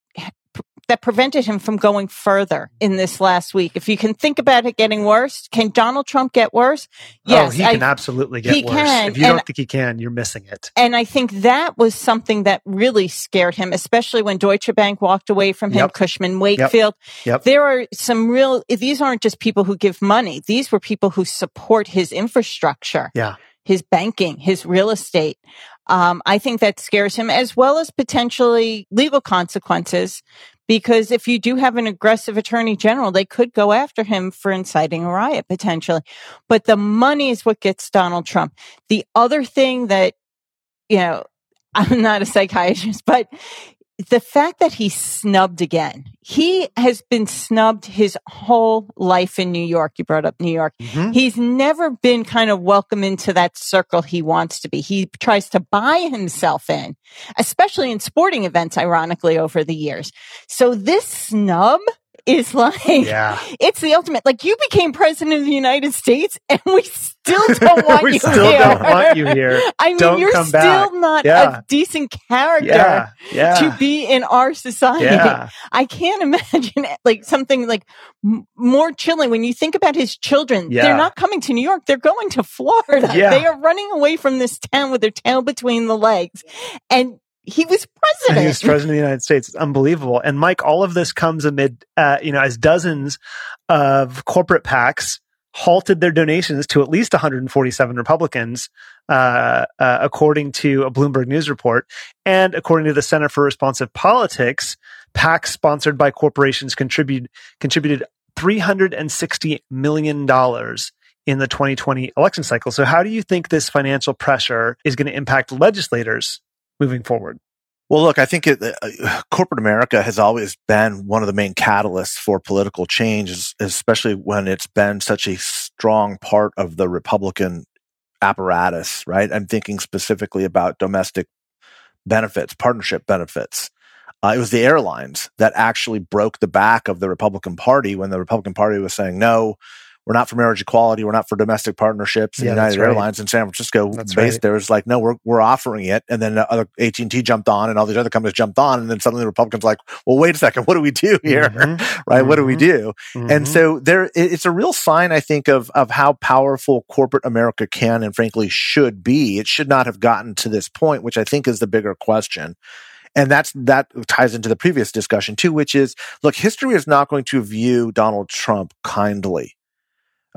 that prevented him from going further in this last week. If you can think about it getting worse, can Donald Trump get worse? Yes, oh, he I- can absolutely get worse. can, if you and- don't think he can, you're missing it. And I think that was something that really scared him, especially when Deutsche Bank walked away from him, Yep. Cushman Wakefield. Yep. There are some real, these aren't just people who give money. These were people who support his infrastructure, Yeah. his banking, his real estate. Um, I think that scares him as well as potentially legal consequences. Because if you do have an aggressive attorney general, they could go after him for inciting a riot potentially. But the money is what gets Donald Trump. The other thing that you know, I'm not a psychiatrist, but the fact that he's snubbed again, he has been snubbed his whole life in New York. You brought up New York. Mhm. He's never been kind of welcome into that circle he wants to be. He tries to buy himself in, especially in sporting events, ironically, over the years. So this snub is like, Yeah. it's the ultimate. Like you became president of the United States and we still don't want we you still here. don't want you here. I mean, Don't you're still back. not Yeah. a decent character Yeah. Yeah. to be in our society. I can't imagine like something like m- more chilling when you think about his children. They're not coming to New York. They're going to Florida. They are running away from this town with their tail between the legs. And he was president. he was president of the United States. It's unbelievable. And Mike, all of this comes amid, uh, you know, as dozens of corporate PACs halted their donations to at least 147 Republicans, uh, uh, according to a Bloomberg News report, and according to the Center for Responsive Politics, PACs sponsored by corporations contribute contributed 360 million dollars in the 2020 election cycle. So, how do you think this financial pressure is going to impact legislators moving forward? Well, look, I think it, uh, corporate America has always been one of the main catalysts for political change, especially when it's been such a strong part of the Republican apparatus, right? I'm thinking specifically about domestic benefits, partnership benefits. Uh, it was the airlines that actually broke the back of the Republican Party when the Republican Party was saying, no, we're not for marriage equality. We're not for domestic partnerships. And Yeah, United right. Airlines in San Francisco That's based right. there was like, no, we're, we're offering it. And then other AT&T jumped on and all these other companies jumped on. And then suddenly the Republicans like, well, wait a second. What do we do here? Mhm. right? What do we Mhm. do? And Mhm. so there, it's a real sign, I think, of of how powerful corporate America can and frankly should be. It should not have gotten to this point, which I think is the bigger question. And that's that ties into the previous discussion too, which is look, history is not going to view Donald Trump kindly.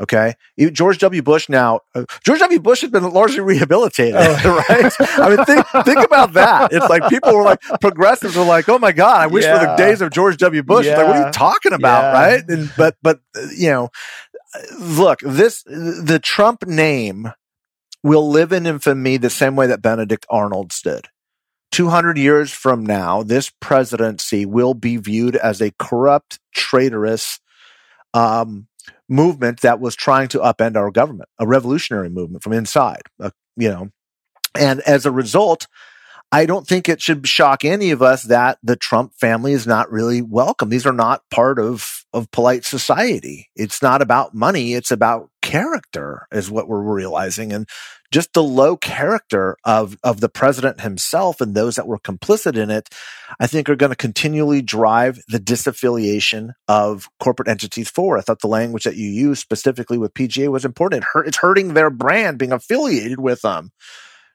Okay, George W. Bush now. Uh, George W. Bush has been largely rehabilitated, Oh. right? I mean, think think about that. It's like people were like progressives were like, "Oh my god, I wish for the days of George W. Bush." It's like, what are you talking about, Yeah. right? And but but you know, uh, look, this the Trump name will live in infamy the same way that Benedict Arnold's did. 200 years from now, this presidency will be viewed as a corrupt, traitorous um, movement that was trying to upend our government, a revolutionary movement from inside, uh, you know. And as a result, I don't think it should shock any of us that the Trump family is not really welcome. These are not part of, of polite society. It's not about money. It's about character is what we're realizing. And just the low character of, of the president himself and those that were complicit in it, I think are going to continually drive the disaffiliation of corporate entities forward. I thought the language that you used specifically with PGA was important. It's hurting their brand being affiliated with them.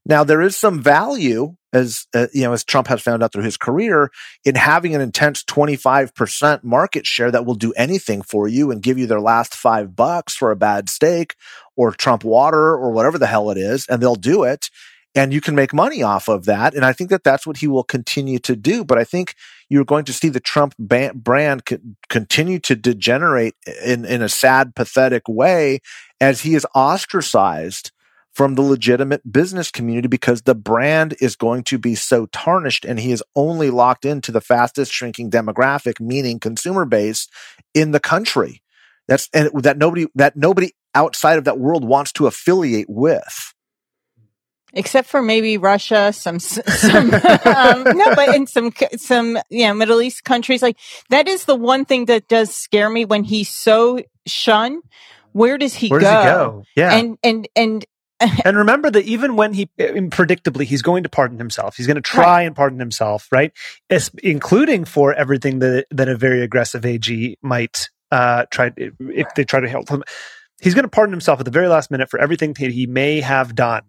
Now there is some value as uh, you know as Trump has found out through his career in having an intense 25% market share that will do anything for you and give you their last 5 bucks for a bad steak or Trump water or whatever the hell it is and they'll do it and you can make money off of that and I think that that's what he will continue to do but I think you're going to see the Trump brand co- continue to degenerate in in a sad pathetic way as he is ostracized from the legitimate business community because the brand is going to be so tarnished and he is only locked into the fastest shrinking demographic meaning consumer base in the country that's and that nobody that nobody outside of that world wants to affiliate with except for maybe Russia, some, some um, no, but in some, some, you know, Middle East countries, like that is the one thing that does scare me when he's so shunned. Where does he Where go? does he go? Yeah. And, and, and and remember that even when he predictably he's going to pardon himself, he's going to try right. and pardon himself, right? Including for everything that that a very aggressive AG might uh, try if they try to help him. He's going to pardon himself at the very last minute for everything that he may have done.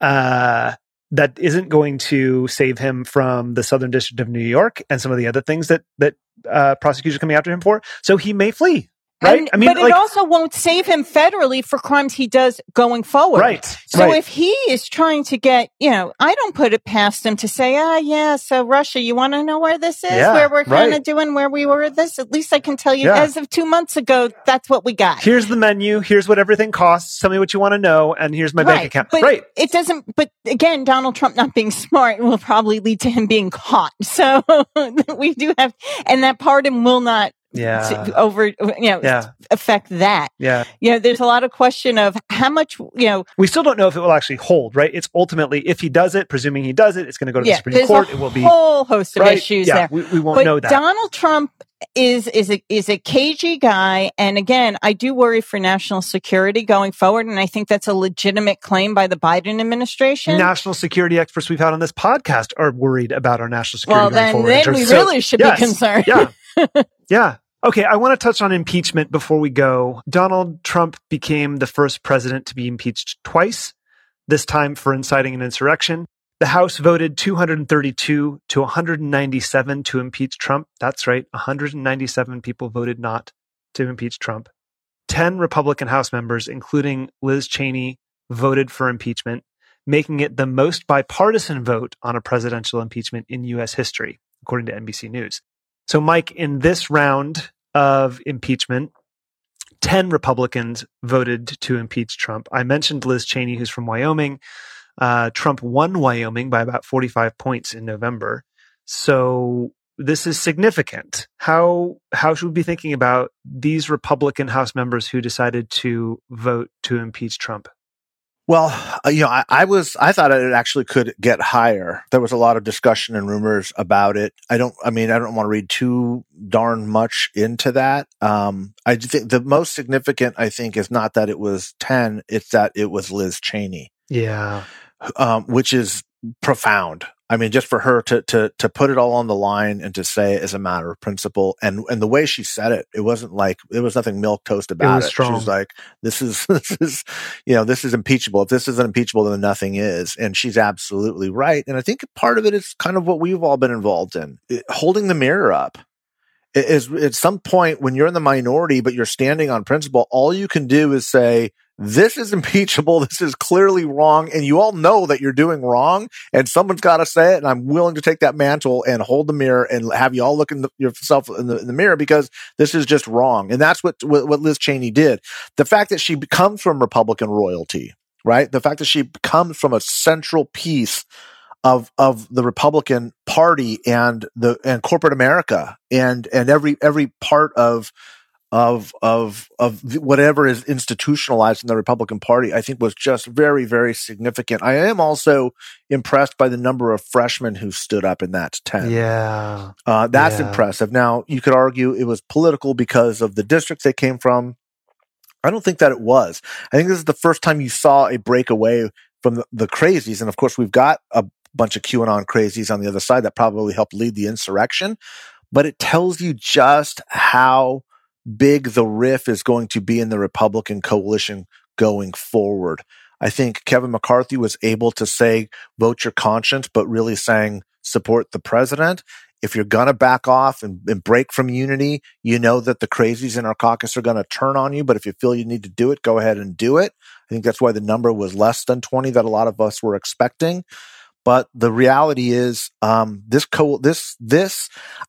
Uh, that isn't going to save him from the Southern District of New York and some of the other things that that uh, prosecutors are coming after him for. So he may flee. Right. And, I mean, but like, it also won't save him federally for crimes he does going forward. Right. So right. if he is trying to get, you know, I don't put it past him to say, ah, yeah, so Russia, you want to know where this is, yeah, where we're kind of right. doing, where we were this. At least I can tell you, Yeah. as of two months ago, that's what we got. here's the menu. Here's what everything costs. Tell me what you want to know, and here's my bank account. But right. It doesn't, but again, Donald Trump not being smart will probably lead to him being caught. So we do have, and that pardon will not Yeah. over, you know, Yeah. affect that. Yeah. You know, there's a lot of question of how much, you know, We still don't know if it will actually hold. Right. It's ultimately if he does it, presuming he does it, it's going to go to the Supreme Court. a It will be whole host of right. issues yeah. there. We, we won't but know that. Donald Trump is is a is a cagey guy, and again, I do worry for national security going forward, and I think that's a legitimate claim by the Biden administration. national security experts we've had on this podcast are worried about our national security well, going then then we so- really should yes, be concerned. Yeah. yeah. Okay. I want to touch on impeachment before we go. Donald Trump became the first president to be impeached twice, this time for inciting an insurrection. The House voted 232 to 197 to impeach Trump. That's right. 197 people voted not to impeach Trump. 10 Republican House members, including Liz Cheney, voted for impeachment, making it the most bipartisan vote on a presidential impeachment in U.S. history, according to NBC News. So, Mike, in this round of impeachment, 10 Republicans voted to impeach Trump. I mentioned Liz Cheney, who's from Wyoming. Uh, Trump won Wyoming by about 45 points in November. So this is significant. How how should we be thinking about these Republican House members who decided to vote to impeach Trump? Well, uh, you know, I, I was, I thought it actually could get higher. There was a lot of discussion and rumors about it. I don't, I mean, I don't want to read too darn much into that. Um, I think the most significant, I think, is not that it was 10, it's that it was Liz Cheney, Yeah, um, which is profound. I mean, just for her to, to, to put it all on the line and to say it as a matter of principle and, and the way she said it, it wasn't like, there was nothing milk toast about was it. strong. She was like, this is, this is, you know, this is impeachable. If this isn't impeachable, then nothing is. And she's absolutely right. And I think part of it is kind of what we've all been involved in It- holding the mirror up. It Is at some point when you're in the minority, but you're standing on principle, all you can do is say, this is impeachable. This is clearly wrong. And you all know that you're doing wrong and someone's got to say it. And I'm willing to take that mantle and hold the mirror and have you all look in the, yourself in the, in the mirror because this is just wrong. And that's what, what, what Liz Cheney did. The fact that she comes from Republican royalty, right? The fact that she comes from a central piece of of the Republican Party and the and corporate America and and every every part of of of of whatever is institutionalized in the Republican Party, I think was just very very significant. I am also impressed by the number of freshmen who stood up in that tent. yeah, Uh, that's Yeah. impressive. Now, you could argue it was political because of the districts they came from. I don't think that it was. I think this is the first time you saw a breakaway from the, the crazies. And of course, we've got a bunch of QAnon crazies on the other side that probably helped lead the insurrection. But it tells you just how big the riff is going to be in the Republican coalition going forward. I think Kevin McCarthy was able to say, vote your conscience, but really saying, support the president. If you're going to back off and, and break from unity, you know that the crazies in our caucus are going to turn on you. But if you feel you need to do it, go ahead and do it. I think that's why the number was less than 20 that a lot of us were expecting. But the reality is, um, this co, this, this,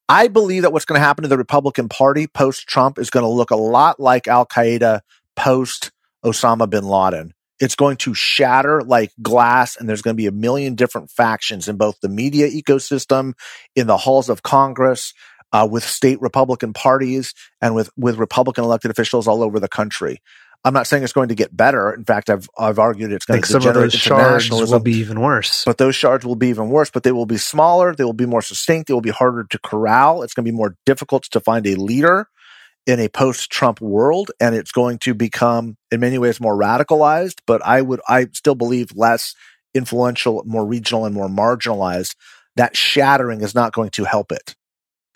I believe that what's going to happen to the Republican Party post Trump is going to look a lot like Al Qaeda post Osama bin Laden. It's going to shatter like glass, and there's going to be a million different factions in both the media ecosystem, in the halls of Congress, uh, with state Republican parties, and with with Republican elected officials all over the country. I'm not saying it's going to get better. In fact, I've I've argued it's going to some of those shards will be even worse. But those shards will be even worse, but they will be smaller. They will be more succinct. They will be harder to corral. It's going to be more difficult to find a leader. in a post Trump world and it's going to become in many ways more radicalized, but I would, I still believe less influential, more regional and more marginalized. That shattering is not going to help it.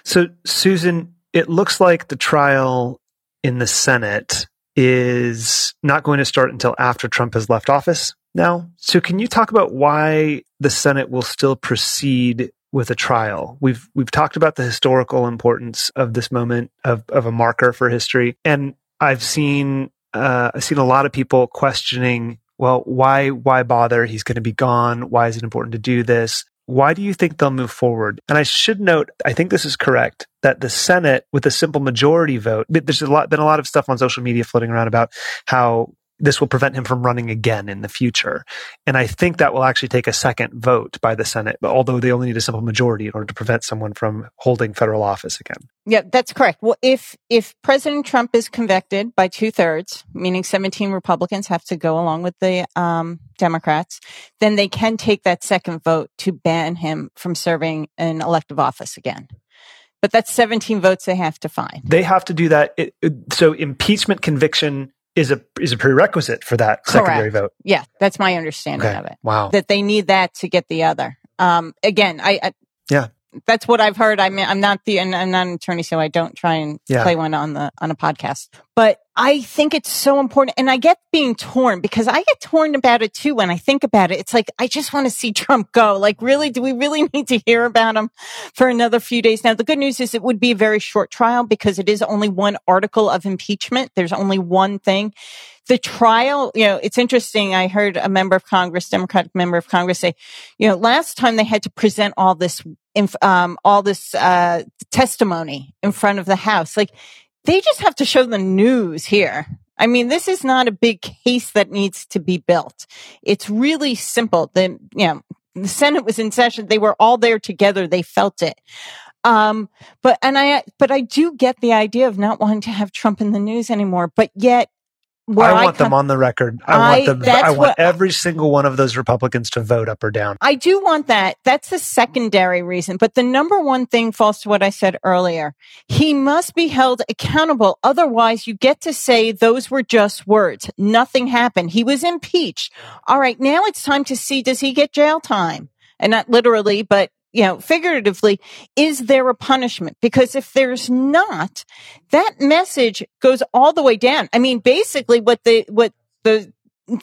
So, Susan, it looks like the trial in the Senate is not going to start until after Trump has left office now. So, can you talk about why the Senate will still proceed with a trial? We've we've talked about the historical importance of this moment of of a marker for history, and I've seen uh, I've seen a lot of people questioning. Well, why why bother? He's going to be gone. Why is it important to do this? Why do you think they'll move forward? And I should note, I think this is correct, that the Senate, with a simple majority vote, there's a lot, been a lot of stuff on social media floating around about how this will prevent him from running again in the future. And I think that will actually take a second vote by the Senate, although they only need a simple majority in order to prevent someone from holding federal office again. Yeah, that's correct. Well, if if President Trump is convicted by two thirds, meaning 17 Republicans have to go along with the um, Democrats, then they can take that second vote to ban him from serving an elective office again. But that's 17 votes they have to find. They have to do that. It, so impeachment conviction is a is a prerequisite for that Correct. secondary vote. Yeah, that's my understanding Okay. of it. Wow. That they need that to get the other. Um, again, I, I Yeah. That's what I've heard. I mean, I'm not the, and I'm not an attorney, so I don't try and Yeah. play one on the, on a podcast, but I think it's so important. And I get being torn because I get torn about it too. When I think about it, it's like, I just want to see Trump go. Like, really, do we really need to hear about him for another few days? Now, the good news is it would be a very short trial because it is only one article of impeachment. There's only one thing. The trial, you know, it's interesting. I heard a member of Congress, Democratic member of Congress say, you know, last time they had to present all this, inf- um, all this, uh, testimony in front of the House. Like, they just have to show the news here. I mean, this is not a big case that needs to be built. It's really simple. The, you know, the Senate was in session. They were all there together. They felt it. Um, but, and I, but I do get the idea of not wanting to have Trump in the news anymore, but yet I want come- them on the record. I, I- want them. I want what- every single one of those Republicans to vote up or down. I do want that. That's the secondary reason. But the number one thing falls to what I said earlier. He must be held accountable. Otherwise, you get to say those were just words. Nothing happened. He was impeached. All right. Now it's time to see, does he get jail time? And not literally, but you know, figuratively, is there a punishment? Because if there's not, that message goes all the way down. I mean, basically what the, what the,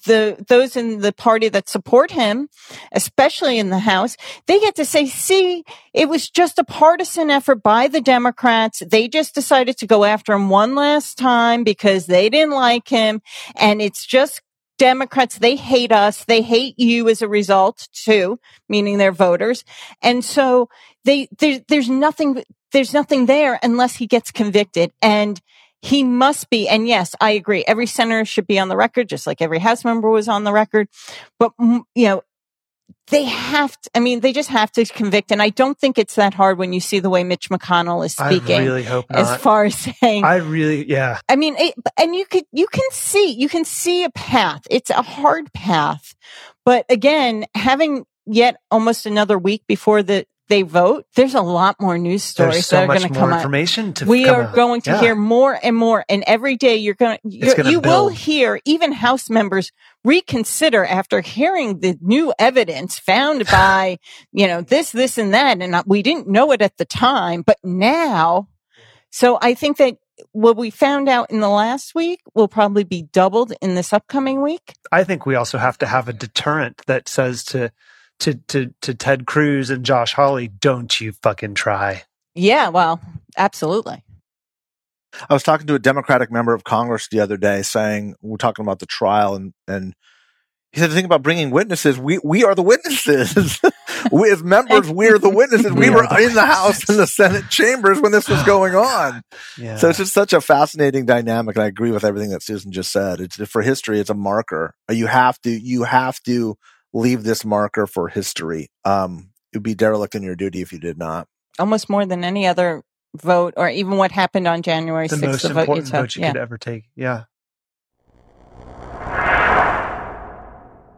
the those in the party that support him, especially in the House, they get to say, "See, it was just a partisan effort by the Democrats. They just decided to go after him one last time because they didn't like him, and it's just." Democrats, they hate us. They hate you as a result too, meaning their voters. And so they, there, there's nothing, there's nothing there unless he gets convicted. And he must be. And yes, I agree. Every senator should be on the record, just like every House member was on the record. But, you know, they have to, I mean, they just have to convict. And I don't think it's that hard when you see the way Mitch McConnell is speaking. I really hope as far as saying, I really, yeah. I mean, it, and you could, you can see, you can see a path. It's a hard path. But again, having yet almost another week before the, they vote, there's a lot more news stories so that are going to come out. information to We are out. going to Yeah. hear more and more. And every day you're going to, you will hear even House members reconsider after hearing the new evidence found by, you know, this, this and that. And we didn't know it at the time, but now, so I think that what we found out in the last week will probably be doubled in this upcoming week. I think we also have to have a deterrent that says to to to to Ted Cruz and Josh Hawley, "Don't you fucking try." Yeah, well, absolutely. I was talking to a Democratic member of Congress the other day saying, we're talking about the trial and, and he said the thing about bringing witnesses, we, we are the witnesses. we, as members, we're the witnesses. We We were the in the House and the Senate chambers when this was going on. Yeah. So it's just such a fascinating dynamic. And I agree with everything that Susan just said. It's for history. It's a marker. You have to, you have to leave this marker for history. Um, it would be derelict in your duty if you did not. Almost more than any other vote or even what happened on January the 6th. most the vote you important vote you yeah. could ever take. Yeah.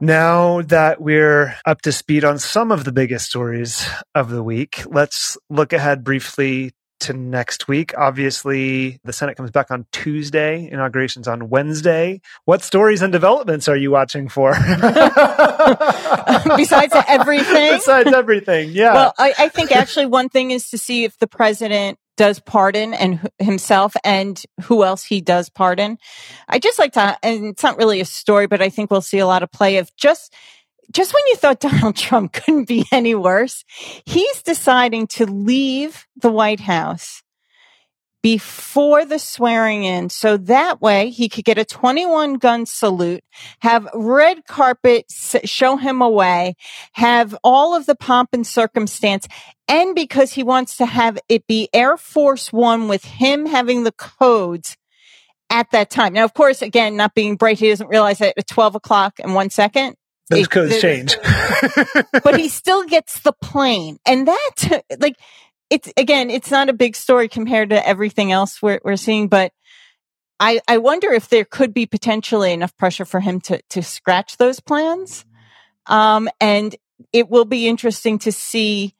Now that we're up to speed on some of the biggest stories of the week, let's look ahead briefly to next week. Obviously, the Senate comes back on Tuesday, inauguration's on Wednesday. What stories and developments are you watching for? Besides everything? Besides everything, yeah. Well, I, I think actually one thing is to see if the president does pardon and himself and who else he does pardon. I just like to, and it's not really a story, but I think we'll see a lot of play of just just when you thought Donald Trump couldn't be any worse, he's deciding to leave the White House before the swearing in. So that way he could get a 21 gun salute, have red carpet show him away, have all of the pomp and circumstance. And because he wants to have it be Air Force One with him having the codes at that time. Now, of course, again, not being bright, he doesn't realize that at 12 o'clock and one second, those codes change. but he still gets the plane. And that, like, it's again, it's not a big story compared to everything else we're, we're seeing, but I, I wonder if there could be potentially enough pressure for him to, to scratch those plans. Um, and it will be interesting to see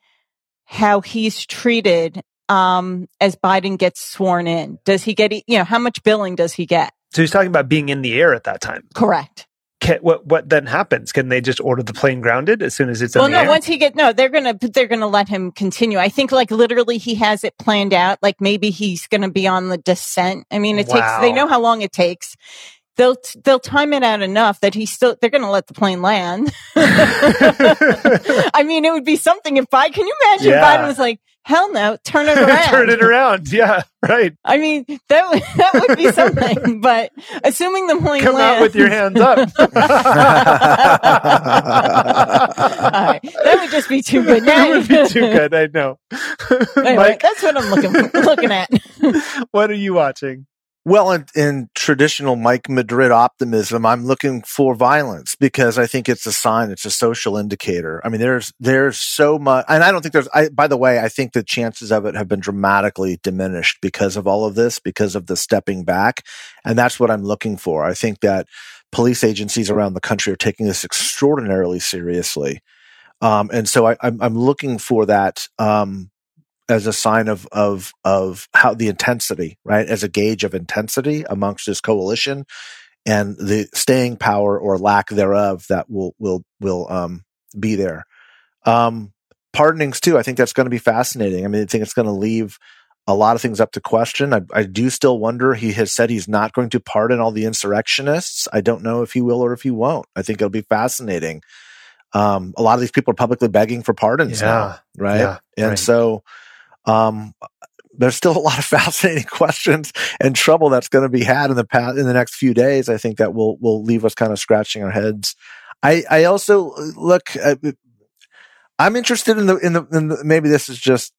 how he's treated, um, as Biden gets sworn in. Does he get, you know, how much billing does he get? So he's talking about being in the air at that time. Correct can, what what then happens? Can they just order the plane grounded as soon as it's well? no, once he get no, they're gonna they're gonna let him continue. I think like literally he has it planned out. Like maybe he's gonna be on the descent. I mean, it wow. takes. They know how long it takes. They'll they'll time it out enough that he's still. They're gonna let the plane land. I mean, it would be something if I can you imagine yeah. Biden was like, Hell no, turn it around. turn it around. Yeah, right. I mean, that would, that would be something, but assuming the plane Come lands, out with your hands up. That would just be too good. That would be too good. I know. Anyway, Mike, that's what I'm looking looking at. what are you watching? Well, in, in, traditional Mike Madrid optimism, I'm looking for violence because I think it's a sign, it's a social indicator. I mean, there's, there's so much, and I don't think there's, I, by the way, I think the chances of it have been dramatically diminished because of all of this, because of the stepping back. And that's what I'm looking for. I think that police agencies around the country are taking this extraordinarily seriously. Um, and so I, am looking for that, um, as a sign of of of how the intensity, right, as a gauge of intensity amongst this coalition and the staying power or lack thereof that will will will um, be there. Um, pardonings too. I think that's going to be fascinating. I mean, I think it's going to leave a lot of things up to question. I, I, do still wonder. He has said he's not going to pardon all the insurrectionists. I don't know if he will or if he won't. I think it'll be fascinating. Um, a lot of these people are publicly begging for pardons yeah. now, right? Yeah, and right. so um, there's still a lot of fascinating questions and trouble that's going to be had in the past in the next few days. I think that will will leave us kind of scratching our heads. I I also look. Uh, I'm interested in the in the, in the maybe this is just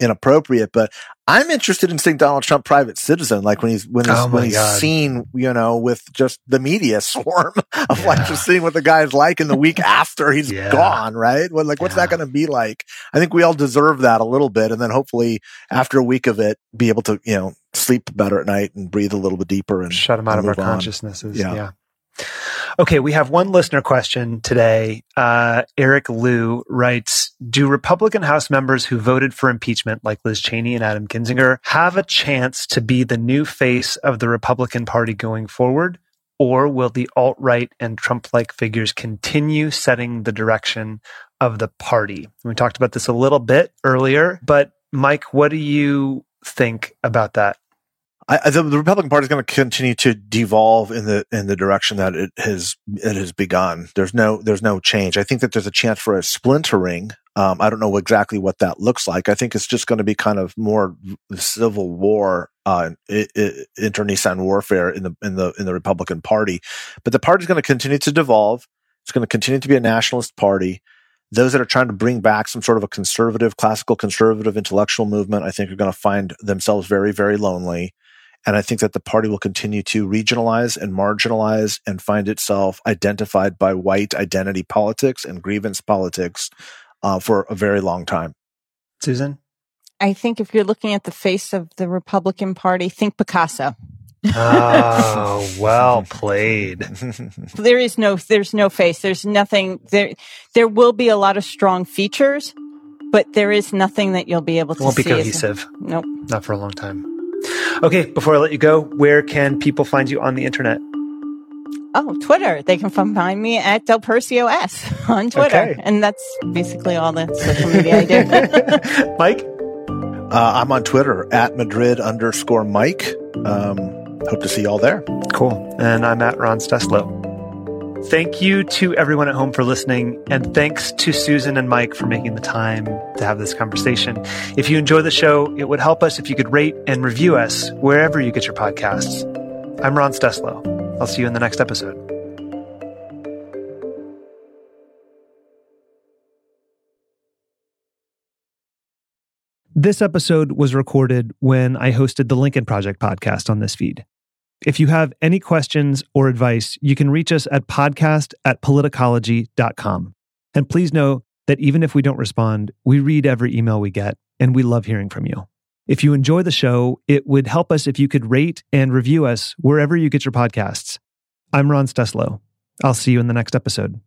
inappropriate, but I'm interested in seeing Donald Trump private citizen, like when he's when he's oh when he's God. seen, you know, with just the media swarm of yeah. like just seeing what the guy's like in the week after he's yeah. gone, right? Like what's yeah. that going to be like? I think we all deserve that a little bit, and then hopefully after a week of it, be able to you know sleep better at night and breathe a little bit deeper and shut him out of our on. consciousnesses. yeah. Okay, we have one listener question today. Uh, Eric Liu writes Do Republican House members who voted for impeachment, like Liz Cheney and Adam Kinzinger, have a chance to be the new face of the Republican Party going forward? Or will the alt right and Trump like figures continue setting the direction of the party? We talked about this a little bit earlier, but Mike, what do you think about that? I, the, the, Republican Party is going to continue to devolve in the in the direction that it has it has begun. There's no there's no change. I think that there's a chance for a splintering. Um, I don't know exactly what that looks like. I think it's just going to be kind of more civil war, uh, internecine warfare in the in the in the Republican Party. But the party is going to continue to devolve. It's going to continue to be a nationalist party. Those that are trying to bring back some sort of a conservative, classical conservative intellectual movement, I think are going to find themselves very, very lonely. And I think that the party will continue to regionalize and marginalize and find itself identified by white identity politics and grievance politics uh, for a very long time. Susan? I think if you're looking at the face of the Republican Party, think Picasso. oh, well played. there is no there's no face. There's nothing there there will be a lot of strong features, but there is nothing that you'll be able to Won't be see. as- cohesive. Nope. Not for a long time. Okay, before I let you go, where can people find you on the internet? Oh, Twitter. They can find me at Del Percio S on Twitter. Okay. And that's basically all the social media I do. Mike? Uh, I'm on Twitter at Madrid underscore Mike. Um, hope to see y'all there. Cool. And I'm at Ron Steslow. Thank you to everyone at home for listening. And thanks to Susan and Mike for making the time to have this conversation. If you enjoy the show, it would help us if you could rate and review us wherever you get your podcasts. I'm Ron Steslow. I'll see you in the next episode. This episode was recorded when I hosted the Lincoln Project podcast on this feed. If you have any questions or advice, you can reach us at podcast at politicology.com. And please know that even if we don't respond, we read every email we get and we love hearing from you. If you enjoy the show, it would help us if you could rate and review us wherever you get your podcasts. I'm Ron Steslow. I'll see you in the next episode.